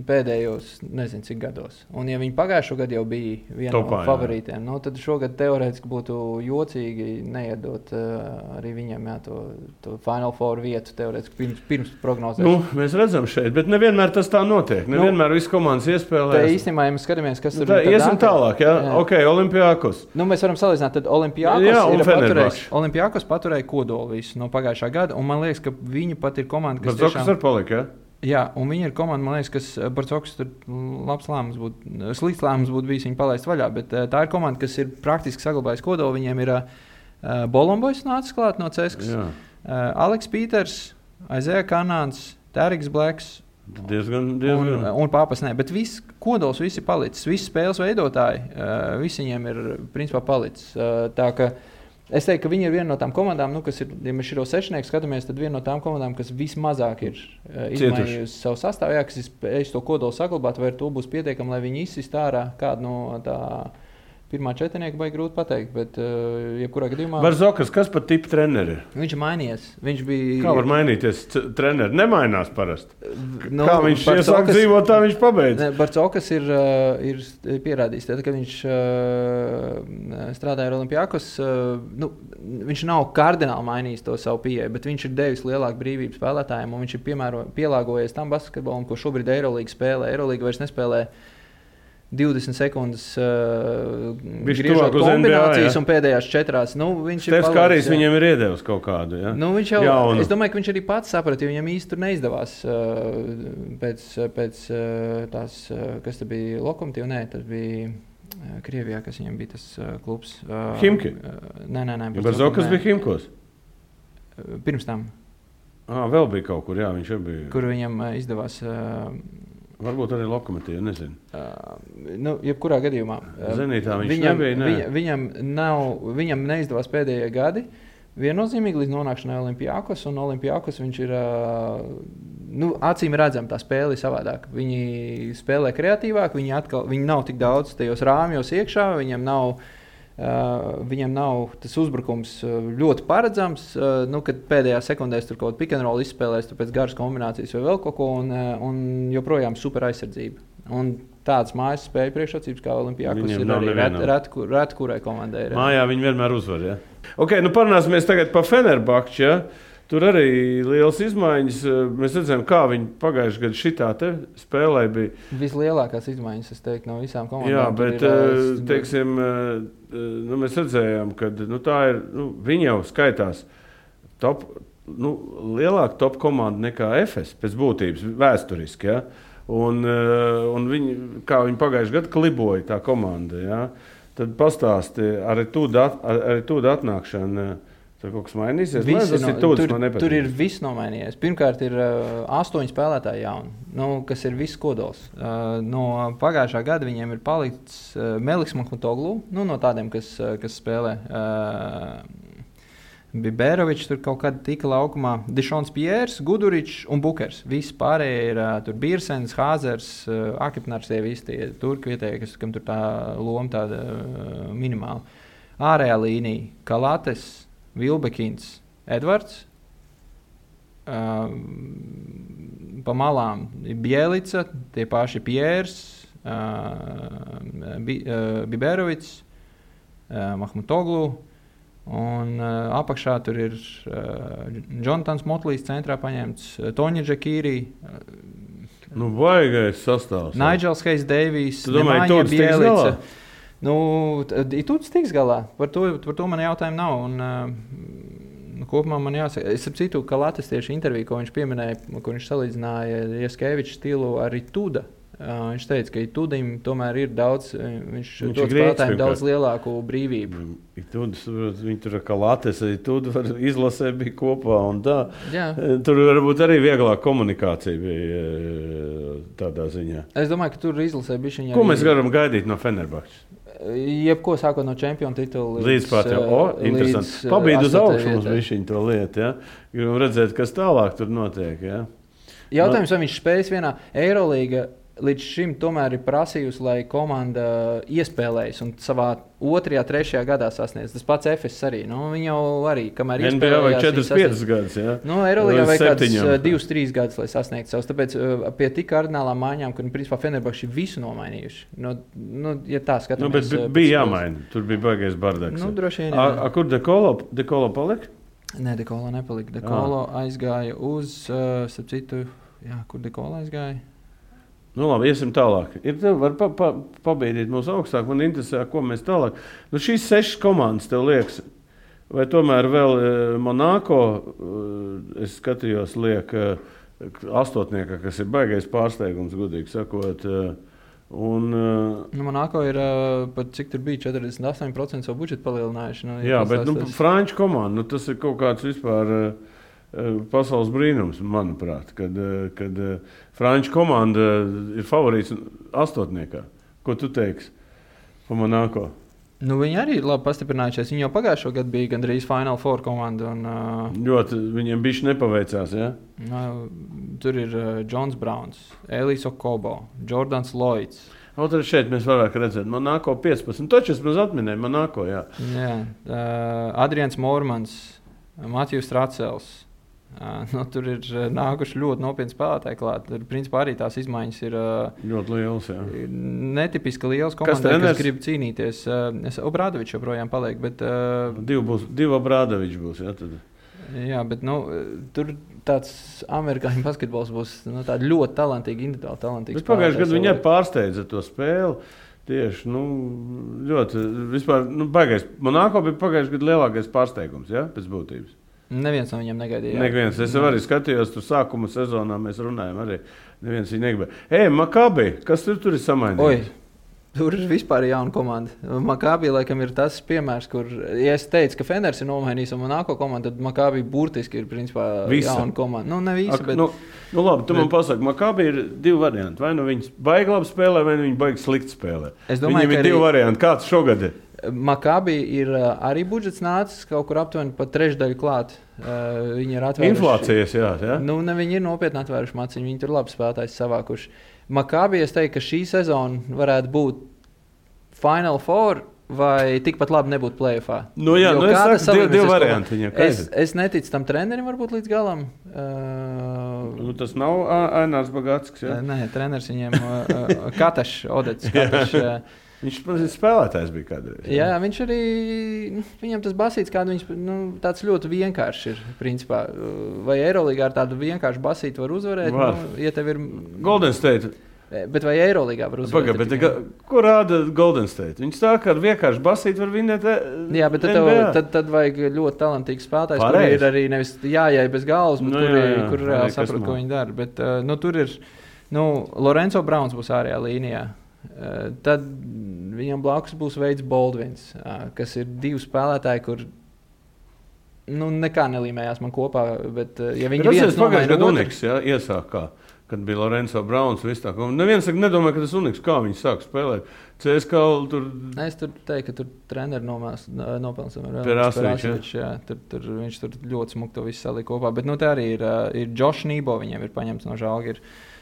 pēdējos nezinu cik gados. Un, ja viņi pagājušajā gadā jau bija viena Topā, no jā. favorītiem, nu, tad šogad teorētiski būtu jocīgi neiedot uh, arī viņam jā, to, to Final Four vietu teorētiski pirms, pirms prognozēs. Nu, mēs redzam šeit, bet nevienmēr tas tā notiek. Nu, Nevienmēr viss komandas Tā iespēlē. īstenībā, ja mēs skatāmies, kas tur Tā, tad iesim tālāk, ja? Jā. ok, Olimpijākos. Nu, mēs varam salīdzināt, tad Olimpijākos Jā, ir Fenerbahce. Olimpijākos paturēja kodolu visu no pagājušā gada. Un man liekas, ka viņi pat ir komanda, kas Bet Zokas ar palika, ja? Jā, un viņi ir komanda, man liekas, kas Barcoks tur labs lēmums būtu, slikts lēmums būtu bijis viņu palaist vaļā, bet eh, tā ir komanda, kas ir praktiski saglabājusi kodolu. Viņiem ir uh, Bolombojs nācis klāt no Ceskas, Jā. uh, Aleks Pīters, Aizēja Kanāns, Tēriks Blēks. Diezgan, Un, diezgan. un pāpas nē, bet viss kodols viss ir palicis. Visi spēles veidotāji, uh, visi viņiem ir principā palicis. Uh, Es teiktu, ka viņi ir viena no tām komandām, nu, kas ir, ja mēs šo sešnieku skatāmies, tad viena no tām komandām, kas vismazāk ir uh, izmainījusi savu sastāvu, jā, kas ir spējusi to kodolu saglabāt, vai ar to būs pietiekami, lai viņi izsist ārā kādu no tā pirmā četrnieka, vai grūti pateikt. Bet, uh, jebkurā gadījumā, Barzokas, kas par tipu treneri? viņš ir mainījies. Viņš bija. Kā var mainīties treneri? Nemainās parasti. Nu, Kā viņš Barcokas- iesāk dzīvot, tā viņš pabeidz. Ne, Barcokas ir, uh, ir pierādījis, tad, kad viņš uh, strādāja ar Olimpijākos. Uh, nu, viņš nav kardināli mainījis to savu pieeju, bet viņš ir devis lielāku brīvību spēlētājiem. un Viņš ir piemēro, pielāgojies tam basketbolam, ko šobrīd Eirolandā spēlē. Eirolandā vairs nespēlē 20 sekundes uh, griežot NBA, kombinācijas, jā. un pēdējās četrās. Nu, viņš Stefs Kārijs viņam ir iedevis kaut kādu. Ja? Nu, viņš jau, Jaunu. es domāju, ka viņš arī pats saprata, jo viņam īsti tur neizdevās uh, pēc, pēc uh, tās, uh, kas tur bija Lokomotīva. Nē, tas bija uh, Krievijā, kas viņam bija tas uh, klubs. Uh, Himki? Uh, nē, nē, nē. Barzokas bija Himkos. Pirms tam, Ah, vēl bija kaut kur, jā, viņš jau bija. kur viņam uh, izdevās. Uh, Varbūt arī lokomotīva, nezinu. Uh, nu, jebkurā gadījumā. uh, Zenītā viņš viņam, nebija, nē. Viņa, viņam, nav, viņam neizdevās pēdējie gadi. Viennozīmīgi līdz nonākšanai Olimpijākos, un Olimpijākos viņš ir. Uh, nu, acīm redzams, tā spēle ir savādāka. Viņi spēlē kreatīvāk, viņi, atkal, viņi nav tik daudz tajos rāmjos iekšā, viņiem nav. Uh, viņam nav tas uzbrukums uh, ļoti paredzams. Uh, nu, kad pēdējā sekundē tur kaut kāda pikantrola izspēlēs, tur pēc garas kombinācijas vai vēl kaut ko, un, un joprojām super aizsardzība. Un tādas mājas spēļu priekšrocības kā Olimpijākos Viņiem ir arī nevienam. ret, ret, kur- ret, kurai komandai ir. Mājā viņi vienmēr uzvar. Ja? Okay, nu parunāsimies tagad par Fenerbahču. Ja? Tur arī liels izmaiņas. Mēs redzam, kā viņi pagājušajā gadā šitā spēlē bija. Vislielākās izmaiņas, es teiktu, no visām komandām. Jā, bet ir, eh, teiksim, eh, nu, mēs redzējām, ka nu, tā ir. Nu, viņi jau skaitās top, nu, lielāka top komanda nekā FS pēc būtības vēsturiski. Ja? Un, un viņi, kā viņi pagājušajā gadā kliboja tā komanda, ja? tad pastāsti arī tūdu at, arī tūdu atnākšanu. Tur kaut kas mainīsies. Visi Lai, tas no, ir tūds, tur, tur ir viss nomainījies. Pirmkārt, ir uh, astoņi spēlētāji jauni, nu, kas ir viss kodols. Uh, no pagājušā gada viņiem ir palicis uh, Meliks Makmutoglu, nu, no tādiem, kas, uh, kas spēlē. Uh, Bībērovičs tur kaut kad tika laukumā. Dišons Pierre, Guduričs un Bukers. Visi pārējie ir uh, tur Birsens, Hāzers, uh, Akipnars, tie visi tie turki vietējie, kas, kam tur tā loma tāda uh, minimāla. Ārējā līnija - Kalates, Vilbekins, Edvards. Uh, pa malām ir Bielica, tie paši Pierre, uh, Bi, uh, Bībērovičs, uh, Mahmutoglu. Un uh, apakšā tur ir uh, Jonatans Motlīs, centrā paņemts uh, Toņa Džekīrī, uh, Nu, baigais sastāvs. Nigels Heis Deivijs, Nemanja tiks galā? Nu, Tūts tiks galā. Par to, par to man jautājumu nav. Un, nu, kopumā man jāsaka, es saprotu, ka Latvijas tieši intervijā, ko viņš pieminēja, ko viņš salīdzināja Jaskeviča stilu ar Tuda. Uh, viņš teica, ka Tudim tomēr ir daudz, viņš, Viņš dod ir spēlētājiem daudz lielāku brīvību. Tur viņi tur kā Latvijas arī tur izlasē bija kopā. un tā. Jā. Tur varbūt arī vieglāk komunikācija bija tādā ziņā. Es domāju, ka tur izlasē bija viņa. Ko mēs varam gaidīt no Fenerbahča? Jebko sākot no čempionu titula Līdz pat jau, o, interesanti. līdz, uh, Pabīd uz augšu mums bija šī lieta. Ja? Gribam redzēt, kas tālāk tur notiek. Ja? Jautājums, vai viņš spējas vienā Eirolandā līdz šim tomēr ir prasījusi, lai komanda iespēlējas un savā otrajā, trešajā gadā sasniedz. Tas pats FS arī. Nu, viņi jau arī, kamēr NBA vajag iespēlējās, 4, viņi 5 sasniedz. gadus. Ja? Nu, Eirolandā kādus 2, 3 gadus, lai sasniegtu savus. Tāpēc uh, pie tik kardinālām maiņām, kur principā Fenerbahči visu nomainījuši. Nu, nu, ja tā Nu, skatāmies, bet bi- uh, bija pēc jāmaina. Tur bija baigais bardaks. Nu, droši vien. A, a, kur dekolo, dekolo palika? Nē, Dekolo nepalika. Dekolo aizgāja uz, uh, starp citu, jā, kur Dekolo aizgāja. Nu, labi, iesim tālāk. Ir tev var pa, pa, pabeigties mūsu augstāk. Man interesē, ko mēs tālāk. Nu, šīs sešas komandas tev liekas, vai tomēr vēl e, Monako, e, es skatījos, liek e, astotniekā, kas ir baigais pārsteigums, gudīgi sakot. Un, Nu, Monako ir pat cik tur bija 48% savu budžetu palielinājuši. Nu, jā, bet nu, Franču komanda, nu, tas ir kaut kāds vispār. Pasaules brīnums, manuprāt, kad, kad Franču komanda ir favorīts astotniekā. Ko tu teiksi par Monako? Nu, viņi arī ir labi pastiprinājušies. Viņi jau pagājušo gadu bija gandrīz Final Four komanda. Un, uh, Ļoti viņiem bija nepaveicās. Ja? nu, tur ir uh, Jons Browns, Elīze Okobo, Jordans Lloyds. Kaut arī šeit mēs varētu redzēt, Monako 15. Taču es mums atminēju, Monako. Jā. Jā, uh, Adrians Mormans, Matjus Strācels. Uh, nu, tur ir uh, nākuši ļoti nopietni spēlētāji klāt. Tur principā arī tās izmaiņas ir uh, Ļoti liels. Jā. netipiski liels Kas komandas, kas, treneris? grib cīnīties. Es Obrādovičs joprojām paliek, bet, Divi būs, divi Brādaviči būs. Jā, tad. jā, bet nu, tur tāds amerikāņu basketbols būs nu, ļoti talantīga, individuāli talantīga. Bet pagājušajā gadā viņi pārsteidza to spēli. Tieši nu, ļoti. Vispār, nu, baigais. Monako bija pagājušajā gadā lielākais pārsteigums, ja? pēc būtības. Neviens no viņiem negaidīja. jā. Neviens. Es arī skatījos, tur sākuma sezonā mēs runājam. Arī. Neviens viņu negribēja. Ej, Makabi, kas tur, tur ir Oi, samainījies? tur ir vispār jauna komanda. Makābī laikam ir tas piemērs, kur, ja es teicu, ka Fenders ir nomainījis un Monako komandu, tad Makābī burtiski ir principā Visa. jauna komanda. Nu, ne visa, Ak, bet nu, nu, labi, tu bet- man pasaki, Makabi ir divi varianti. Vai nu viņi baigi labi spēlē, vai nu viņi baigi slikti spēlē. Es domāju, Viņiem ka ir divi arī- varianti. Kāds šogad ir? Makābī ir uh, arī budžets nācis kaut kur aptuveni pat trešdaļu klāt. Uh, viņi ir atvēruši. Inflācijas, jā. jā. Nu, ne, viņi ir nopietni atvēruši maciņu, viņi tur labi spēlētājs savākuši. Makābī es teiktu, ka šī sezona varētu būt Final Four. Vai tikpat labi nebūtu plēsoņā? Nu, jā, nu, es saku, divi- varianti kas Es, es neticu tam trenerim, varbūt līdz galam. Uh, Nu, tas nav Ainārs Bagātskis. jā? Nē, treneris viņiem uh, Katašs, Odets. Kataš, uh, Viņš pats spēlētājs bija kādreiz. Jā, viņš arī nu, viņam tas basīts, kādu viņš nu, tāds ļoti vienkāršs ir. Principā. Vai Eirolandā ar tādu vienkāršu basītu var uzvarēt? Var. Nu, ja ir, Golden State. bet vai Eirolandā var uzvarēt? Pagaid, bet, ga- ko rāda Golden State? Viņš tā kā ar vienkārši basīt var vinēt. eh, Jā, bet tad, tev, tad, tad vajag ļoti talantīgs spēlētājs, kurš Pareizi. ir arī nevis jājai bez galvas, bet Nu, nu, jā, kur, jā, kur reāli saprot, ko viņi dara. Bet, uh, nu, tur ir Nu, Lorenzo Browns būs ārējā līnijā. Uh, tad viņam blakus būs Veids Baldvins, uh, kas ir divi spēlētāji, kur nu, nekā nelīmējās man kopā. Bet, uh, ja viņi Tas viens ir pagājušajā gadā Uniks, ja, iesākā. Kad bija Lorenzo Browns, viss tā kā. Neviens saka, nedomā, ka tas Uniks, kā viņi sāk spēlēt. CSK tur Es tur teiktu, ka tur treneris nopelnīja. Perasovičs, Tur, tur viņš tur ļoti smuki to visu salika kopā. Bet nu, tā arī ir, ir Džošs Nībo, viņiem ir paņemts no žāga. Ir, uh,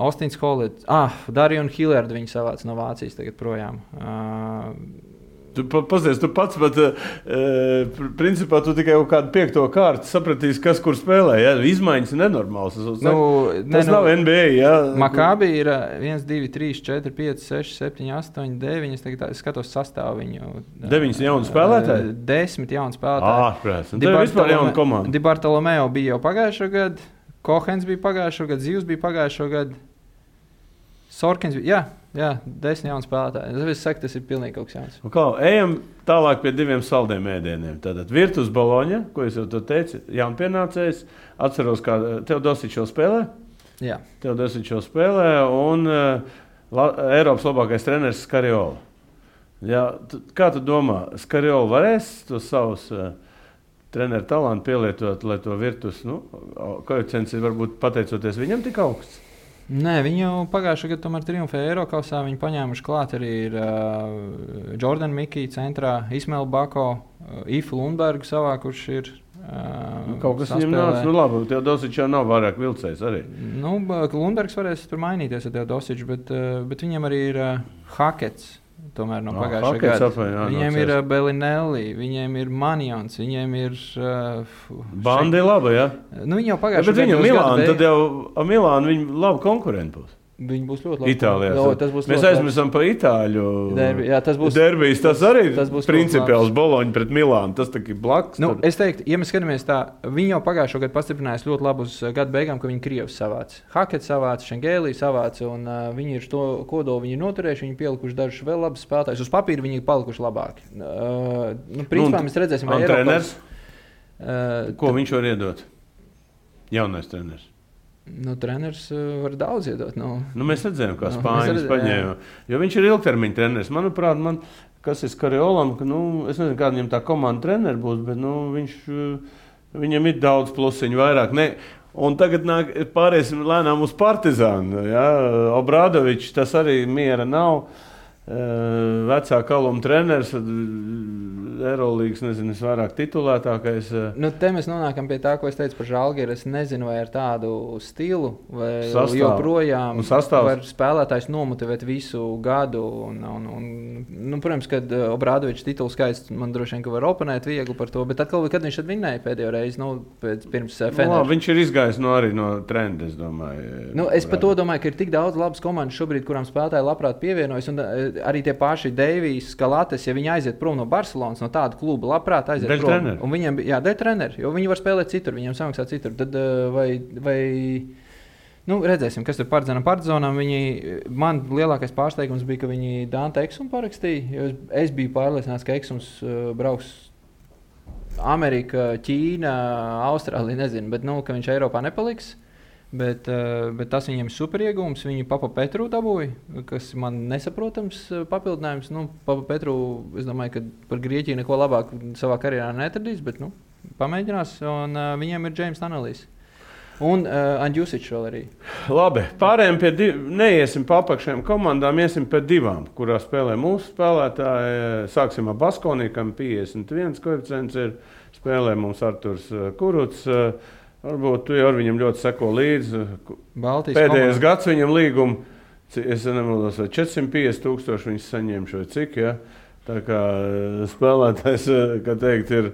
Ostins Holits, ah, Darija un Hillards viņi savāc no Vācijas tagad projām. Uh, Tu pa- pazies, tu pats, bet uh, principā tu tikai kaut kādu piekto kārtu sapratīsi, kas kur spēlē. Ja? Izmaiņas ir nenormālas. Tas, nu, tas ne, nav NBA. Ja? Makābi ir uh, 1, 2, 3, 4, 5, 6, 7, 8, 9. Es tagad tā- es skatos sastāvu viņu. uh, Deviņas jauni spēlētāji? uh, Desmit jauni spēlētāji. Ārprāts. Un tev ir vispār jauna komanda. Dibartolomeo bija jau pagājušā gada, Kohens bija pagājušā gada, Zivs bija pagājušā gada. Sorkins bija. Jā, jā desmit jauni spēlētāji. Es saku, tas ir pilnīgi kaut kas jauns. Un Kā, ejam tālāk pie diviem saldiem ēdieniem. Tātad virtuves baloņa, ko es jau te teicu, jaunpienācējs. Atceros, kā tev Dosičs jau spēlē. Jā. Tev Dosičs jau spēlē. Un uh, la, Eiropas labākais treneris Skarjola. Jā, kā tu domā, Skarjola varēs tos savus uh, treneru talantu pielietot, lai to virtuves nu, koeficients ir varbūt pateicoties viņam tik augsts? Nē, viņi jau pagājušajā gadā tomēr triumfēja Eiropasā. Viņi paņēmuši klāt arī ir, uh, Jordanu Mikiju centrā, Ismailu Bako, uh, Ifu Lundbergu savā, kurš ir. Uh, Nu, kaut kas viņam nāca. Nu, labi, tev Dosičs jau nav vairāk vilcējs arī. Nu, Lundbergs varēs tur mainīties ar Teodosiču, bet, uh, bet viņam arī ir uh, Hakets. Tomēr no Ah, pagājušā gada. jā, Viņiem ir uh, Belinelli, viņiem ir Manjons, viņiem ir. Uh, Bandi ir laba, jā. Nu, viņi jau Ja, pagājušajā bet uz gada Milāna, tad jau ar Milānu viņi labi konkurenti būs. Viņi būs ļoti labi. Itālijā. Jā, tas būs Mēs aizmirsām par Itāļu. Derbi, jā, tas būs- Derbijs, tas arī tas būs principiāls labs. boloņš pret Milānu. Tas tā kā blakus. Nu, tur. es teiktu, ja mēs skatāmies tā, viņi jau pagājušajā gadā pastiprinājās ļoti labi uz uh, gada beigām, ka viņi Krievijas savāca. Hakets savāca, Šengēlī savāca, un uh, viņi ir to kodolu viņi noturējuši. Viņi pielikuši dažus vēl labus spēlētājus. Uz papīra viņi ir palikuši labāki. Uh, nu, principā Nu, mēs redzēsim, vai treneris? Uh, Ko viņš var iedot? Jaunais treneris. Nu, treneris uh, var daudz iedot. Nu, Nu, mēs redzējām, kā Nu, Spānijas redzējām, paņēma. Jo viņš ir ilgtermiņa treneris. Manuprāt, man, kas ir Kariolam, ka, nu, es nezinu, kāda viņam tā komanda treneris būs, bet nu, viņš, uh, viņam ir daudz plusiņu vairāk. Ne, Un tagad nāk, pāriesim lēnām uz Partizānu. Ja? Obradovičs tas arī miera nav. Uh, vecā kaluma treneris, Eirolandes, nezinu, es vairāk titulētākais. Uh, Nu, te mēs nonākam pie tā, ko es teicu par Žalgiru. Es nezinu, vai ar tādu stilu, vai Sastāvu. joprojām var spēlētājs nomotivēt visu gadu. Un, un, un, nu, protams, kad Obradovičs tituls skaists, man droši vien var oponēt viegli par to. Bet atkal, kad viņš tad vinnēja pēdējo reizi, nu, pēc, pirms nu, Fenerā. labi, viņš ir izgājis no, arī no trenda, es domāju. Nu, es par to domāju, ka ir tik daudz labas komandas šobrīd, kurām spēlētāji labprāt pievienojas. Un, arī tie paši Deivijas, Kalates, ja viņi aiziet prom no Barcelonas, no tāda kluba, labprāt aiziet Dēļ prom. trenera. Un viņiem, jā, dēļ treneri, jo viņi var spēlēt citur, viņiem samaksā citur. Tad, uh, vai, vai, nu, redzēsim, kas tur paredzēta Partizānam. Viņi, man lielākais pārsteigums bija, ka viņi Dante Eksumu parakstīja. Es, biju pārliecināts, ka Eksums uh, brauks. Amerika, Ķīna, Austrālija, nezinu, bet nu, viņš Eiropā nepaliks. Uh, bet tas viņiem ir superiegūms. Viņi Papa Petru dabūja, kas man nesaprotams uh, papildinājums. Nu, Papa Petru, es domāju, ka par Grieķiju neko labāku savā karjerā netradīs, bet nu, pamēģinās. Un uh, viņiem ir James Tanelīs. Un uh, Andjusičs vēl arī. Labi, pārējiem pie divām, neiesim pa apakšējām komandām, iesim pie divām, kurās spēlē mūsu spēlētāji. Sāksim ar Baskoniju, kam 51 koeficients ir. Spēlē mums Arthurs eh, Kuruts. eh, Varbūt tu jau viņam ļoti seko līdzi. Baltijas Pēdējais komanda. gads viņam līguma, es nemaldos, vai 450 tūkstoši viņš saņēma šo cik. Ja? Tā kā eh, spēlētājs, eh, kā teikt, ir,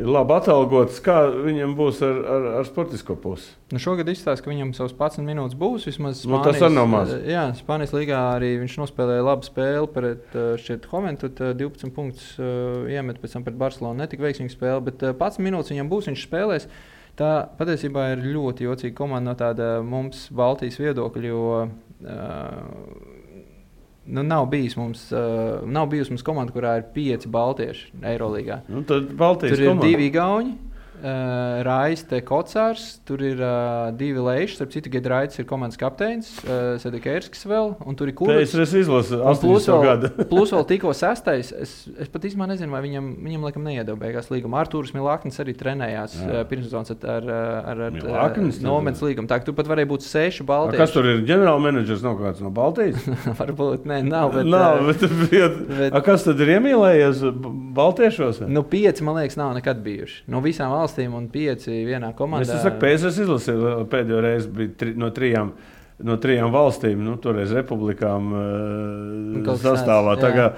ir labi atalgots. Kā viņam būs ar, ar, ar sportisko pusi? Nu, šogad izstāsta, ka viņam savus 11 minūtes būs. Vismaz Nu, tas arī nav maz. Jā, Spānijas līgā arī viņš nospēlēja labu spēli pret Hoventu. 12 punktus iemet pēc tam pret Barcelonu. Ne tik veiksmīga spēle, bet uh, 11 minūtes viņam būs. Viņš spēlēs. Tā patiesībā ir ļoti jocīga komanda no tāda mums Baltijas viedokļa. Jo, uh, Nu, nav bijis mums, uh, nav bijusi mums komanda, kurā ir pieci baltieši Eirolandā. Nu, tad Baltijas Tur ir komanda. divi gauņi. Uh, Raiste Kocārs, tur ir uh, divi lejuši. Starp citu, Gedraits ir komandas kapteinis, uh, Sedekērskis vēl, tur ir kurš. Es izlasu Plus 80 vēl, gadu. plus vēl tikko sestais. Es, es pat īstenībā nezinu, vai viņam, viņam laikam neiedeva beigās līgumu. Arthurs Milāknis arī trenējās Jā. uh, pirmssezonas ar, ar, ar, ar Milaknis uh, nometnes līgumu. Tā ka tur pat varēja būt seši A, balti. Kas tur ir? ģenerālmenedžers no kāds no Baltijas? Varbūt ne, nav. Bet, Nav, bet, bet, bet- A, kas tad ir iemīlējies Baltiešos? Nu, pieci, man liekas, nav nekad bijuši. No visām valstīm un pieci vienā Es komandā. saku, PSS izlasīju vēl pēdējo reizi bija tri, no trijām. No trijām valstīm, nu, toreiz republikām uh, sastāvā. tāds,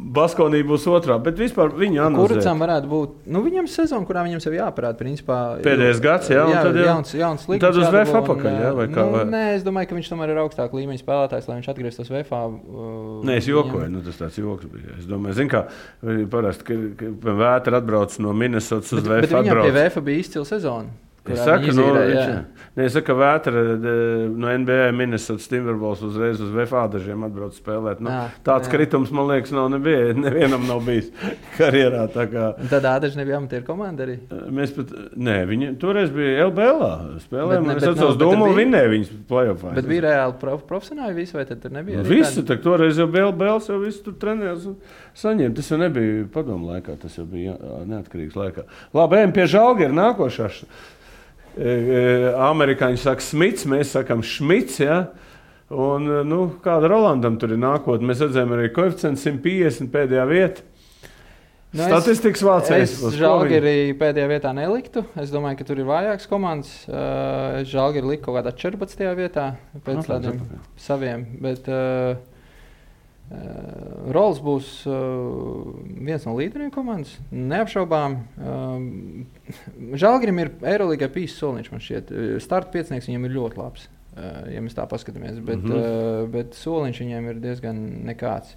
Baskonija būs otrā, bet vispār viņa Kurucam analizē. varētu būt? Nu, viņam sezona, kurā viņam sev jāparāda, principā. Pēdējais gads, jā, un jā, tad jau- jauns, jauns līgums tad uz VF apakaļ, jā, vai kā, Nu, vai? nē, es domāju, ka viņš tomēr ir augstāk līmeņa spēlētājs, lai viņš atgrieztos VF. Uh, Nē, es jokoju, nu, tas tāds joks bija. Es domāju, zin, kā parasti, ka, ka vētra atbrauc no Minnesotas uz Bet, bet VF. viņam pie atbrauc. VF bija izcila sezona. Es saku, viņi nu, izīrēja, viņš, ne, es saku, ka vētra de, no NBA Minnesota Timberwolves uzreiz uz VFA dažiem atbrauc spēlēt. Nu, Jā, tāds jā. kritums, man liekas, nav nebija, nevienam nav bijis karjerā. kā Tad Ādams nebija amatieru komanda arī. Mēs pat, nē, viņi toreiz bija LBL spēlējumi. Bet ne- Es atceros, tur bija- vinnēja viņas playoffā. Bet bija reāli prof, profesionāli visi, vai tad tur nebija? Visi, tā toreiz jau bija LBL, jau viss tur trenējās un saņēma. Tas jau nebija padomu laikā, tas jau bija jā, neatkarīgs laikā. Labi, ejam pie žālga, ir nākošais. E, e, Amerikāņi saka Smits, mēs sakam Šmits. Ja? Un, e, nu, kāda Rolandam tur ir nākotnē? Mēs redzējām arī koeficientu 150 pēdējā vietā. Nu, es- Statistikas vācējs. Es viņi- arī pēdējā vietā neliktu. Es domāju, ka tur ir vājāks komandas. Uh, es žēlgi arī liku kaut kādā 14. vietā pēc Nu, tādiem saviem. Bet uh, Rols būs uh, viens no līderiem komandas. Neapšaubām. Um, Žēlgrim ir Eirolandā pīs soliņš. man šķiet. Starta piecinieks viņam ir ļoti labs. Ja mēs tā paskatāmies. Bet, mm. -hmm. bet soliņš viņiem ir diezgan nekāds.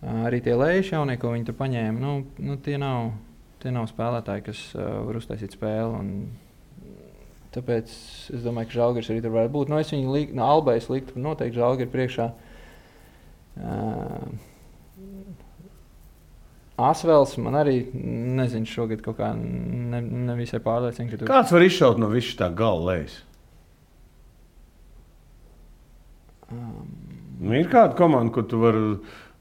Arī tie lejuši jaunie, ko viņi tur paņēma, nu, nu, tie, nav, tie nav spēlētāji, kas var uztaisīt spēli. Un, tāpēc es domāju, ka Žalgiris arī tur varētu būt. Nu, es viņu liku, no Albais liktu noteikti Žalgiris priekšā. Uh, Asvels man arī nezinu, šogad kaut kā ne, nevisai pārliecina, tur Kāds var izšaut no visu tā gala lejas? um, Nu, ir kāda komanda, kur tu vari,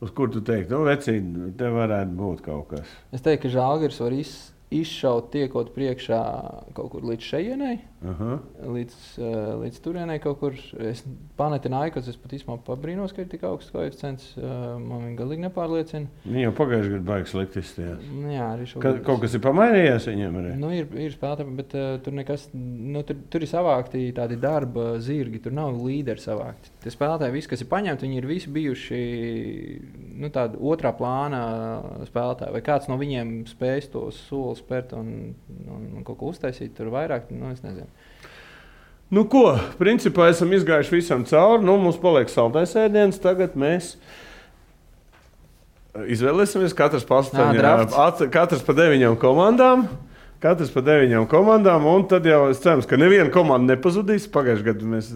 uz kur tu teikt, nu, vecīt, te varētu būt kaut kas. es teiktu, ka Žalgiris var iz, izšaut tiekot priekšā kaut kur līdz šejienei. Aha. līdz, uh, līdz turienei kaut kur. Es panetināju, ka es pat īstenībā pabrīnos, ka ir tik augsts koeficients. Uh, man viņa galīgi nepārliecina. Viņi jau pagājušajā gadā baigs slikti izstājās. Nu, Jā, arī Ka, šogad. kaut kas ir pamainījies viņiem arī. Nu, ir ir spēlētāji, bet uh, tur, nekas, nu, tur, tur ir savākti tādi darba zirgi. Tur nav līderi savākti. Tie spēlētāji, visi, kas ir paņemti, viņi ir visi bijuši nu, tādi otrā plāna spēlētāji. Vai kāds no viņiem spēj to soli spērt un, un, un kaut ko uztaisīt tur vairāk, nu, es nezinu. Nu, ko? Principā esam izgājuši visam cauri. Nu, mums paliek saldais ēdiens. Tagad mēs izvēlēsimies katrs, drafts. pasta, katrs pa deviņām komandām. Katrs pa deviņām komandām, un tad jau es ceru, ka neviena komanda nepazudīs. Pagājušajā gadā mēs,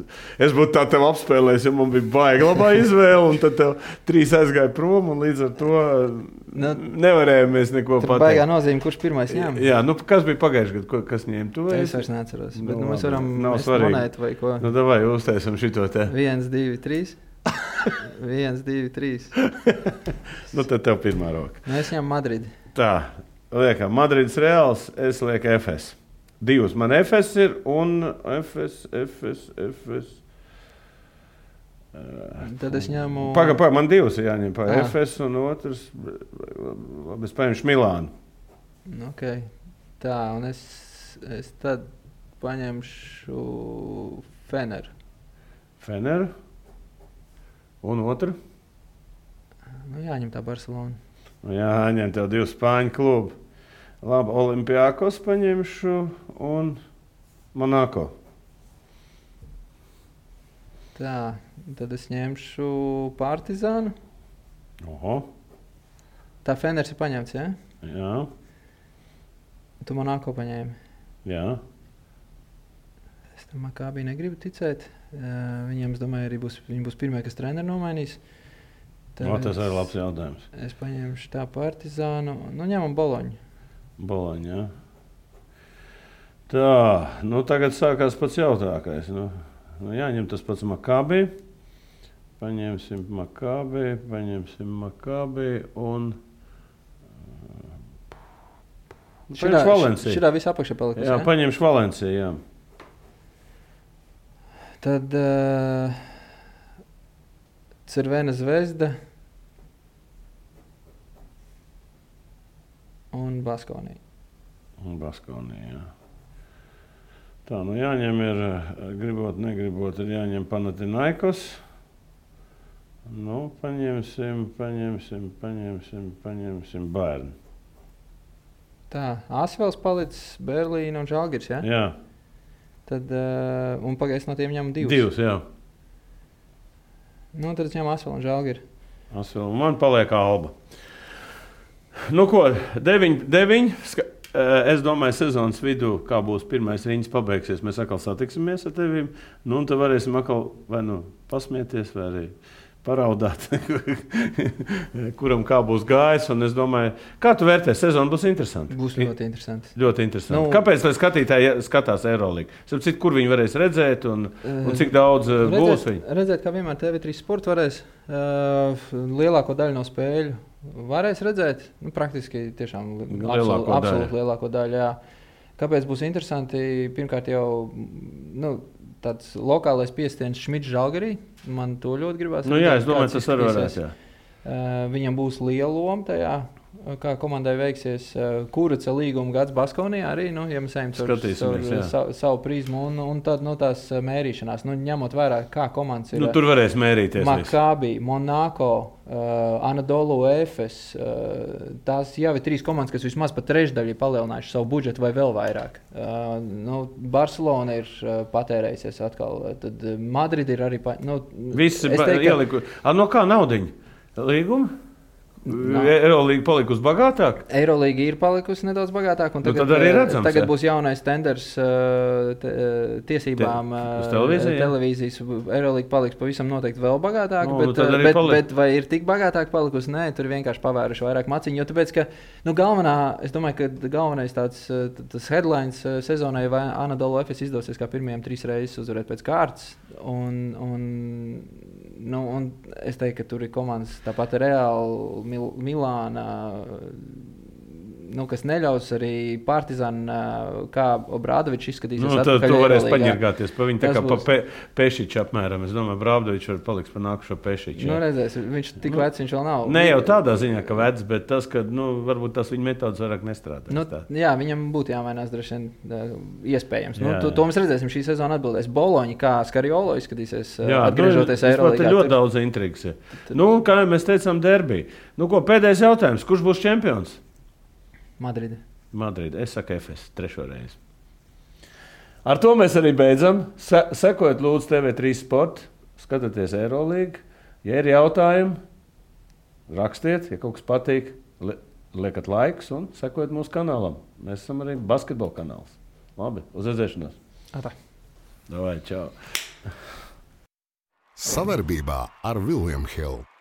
es būtu tā tev apspēlējis, jo man bija baigta labā izvēle, un tad tev trīs aizgāja prom, un līdz ar to Nu, nevarējām mēs neko Tur baigā pateikt. nozīme, kurš pirmais ņem. Jā, nu, kas bija pagājušajā gadā? Kas ņēma to? Es vairs neatceros. Bet, Nu, nu, mēs varam Nav svarīgi. monētu vai ko. Nu, davai, uztaisam šito te. Viens, divi, trīs. Viens, divi, trīs. Nu, tad tev pirmā roka. Mēs ņemam Madridi. Tā, liekam, Madrids Reāls, es lieku FS. Divas man FS ir un FS, FS, FS. Tad es ņemu. Pagaid, pagaid, man divas ir jāņem. Pa Ah. FS un otrs, labi, es paņemšu Milānu. Okay. Tā, un es, es tad paņemšu Feneru. Feneru. Un otru. Nu, jāņem tā Barcelona. Jā, ņem tev divu spāņu klubu. Labi, Olimpijākos paņemšu un Monako. Tā, tad es ņemšu Partizānu. Oho, Tā Feners ir paņemts, ja? jā, Tu man nāko paņēmi. jā. Es tam kā bija negribu ticēt. Uh, viņiem, es domāju, arī būs, viņi būs pirmie, kas treneru nomainīs. No, tas ir labs jautājums. Es paņemšu tā Partizānu. Nu, ņemam Boloņu. Boloņa, jā. Tā, nu tagad sākās pats jautākais. Nu, nu jāņem tas pats Makabī. Paņemsim Makabī, paņemsim Makabī un Šitā, Valenciju. šitā viss apakšā palikusi. Jā, ja? paņemšu Valenciju. Jā. Tad uh, Cervena zvezda un Baskonija. Un Baskonija. Tā, nu jāņem ir, gribot, negribot, ir jāņem Panatinaikos. Nu, paņemsim, paņemsim, paņemsim, paņemsim bērnu. Tā, Asvels palicis Berlīna un Žalgiris. Ja? Jā, Tad, uh, un pagaidzi no tiem ņem divus. divas, jā. Nu, tad es ņemu Asvelu un Žalgiru. Asvēl, man paliek alba. Nu, ko, 9, 9. Ska, eh, es domāju, sezonas vidū, kā būs pirmais rīņķis, pabeigsies. Mēs atkal satiksimies ar tevi. Nu, un tad varēsim atkal vai nu pasmieties, vai arī paraudāt, kuram kā būs gājis. Es domāju, kā tu vērtē, sezona būs interesanta. Būs ļoti interesanti. Ļoti interesanti. Nu- Kāpēc lai skatītāji skatās Eirolandu? Citu, kur viņi varēs redzēt un, un cik daudz eh, būs Redzēt, viņi? redzēt, kā vienmēr TV3 sports varēs uh, lielāko daļu no spēļu. Varēs redzēt, nu, praktiski tiešām li- Lielāko absolūti, lielāko daļu. Jā. Kāpēc būs interesanti? Pirmkārt, jau nu, tāds lokālais piestiens Šmits Žalgarī. Man to ļoti gribās. Nu, jā, es domāju, tas arī varēs. Uh, viņam būs liela loma tajā, kā komandai veiksies. Uh, Kuraca līguma gads Baskonijā arī, nu, ja mēs ejam caur, caur jā. savu, savu prizmu un, un tad nu, tās uh, mērīšanās, nu, ņemot vērā, kā komandas ir. Nu, tur varēs mērīties. Makābi, Monako, uh, Anadolu Efes. Uh, tās jau ir trīs komandas, kas vismaz par trešdaļu ir palielinājušas savu budžetu vai vēl vairāk. Uh, nu, Barcelona ir uh, patērējusies atkal. Tad Madrid ir arī. Pa, nu, Visi es ba- teiktu, ka- ieliku. A, no kā naudiņa? Līguma? Eurolīga palikusi bagātāka. Eirolanda ir palikusi nedaudz bagātāka. Nu, Tagad, tad arī eh, redzams, tagad būs jaunais tenders uh, te, eh, tiesībām. Te- jā. televīzijas Eirolanda paliks pavisam noteikti vēl bagātāka. Nu, bet, nu, bet, paliek. bet vai ir tik bagātāka palikusi? Nē, tur vienkārši pavēruši vairāk maciņu. Jo tāpēc, ka nu, galvenā, es domāju, ka galvenais tāds headlines sezonai vai Anadolu FS izdosies kā pirmajām trīs reizes uzvarēt pēc kārtas. Un, un, nu, un es teiktu, ka tur ir komandas tāpat Reāli, Mil Milāna. Nu, kas neļaus arī Partizānam, kā Obradovičs izskatīsies. Nu, tad atpakaļ tu varēsi Eirolīgā. paņirgāties pa viņu tā Tas kā pa būs. pe, pešiču apmēram. Es domāju, Brābdovičs var palikt pa nākušo pešiču. Nu, redzēs, viņš tik Nu, vecs viņš vēl nav. Ne jau tādā ziņā, ka vecs, bet tas, ka nu, varbūt tās viņa metodas vairāk nestrādā. Nu, Tā. jā, viņam būtu jāmainās droši vien. Iespējams. Nu, Jā, to, jā. to mēs redzēsim šī sezona atbildēs. Boloņa, kā Skariolo izskatīsies, Jā, atgriežoties nu, Eiropā. Tur ļoti daudz intrigas. Nu, kā mēs teicām, derbī. Nu, ko, pēdējais jautājums. Kurš būs čempions? Madridi. Madrid. Es saku, FS trešo reizi. Ar to mēs arī beidzam. Se sekojiet, lūdzu, TV3 sporta, skatieties Eirolandu. Ja ir jautājumi, rakstiet, ja kaut kas patīk, li liekat laikus un sekojiet mūsu kanālam. Mēs esam arī basketbola kanāls. Labi, uz redzēšanos. Davai, čau! Savarbībā ar Vilniņu Hildu.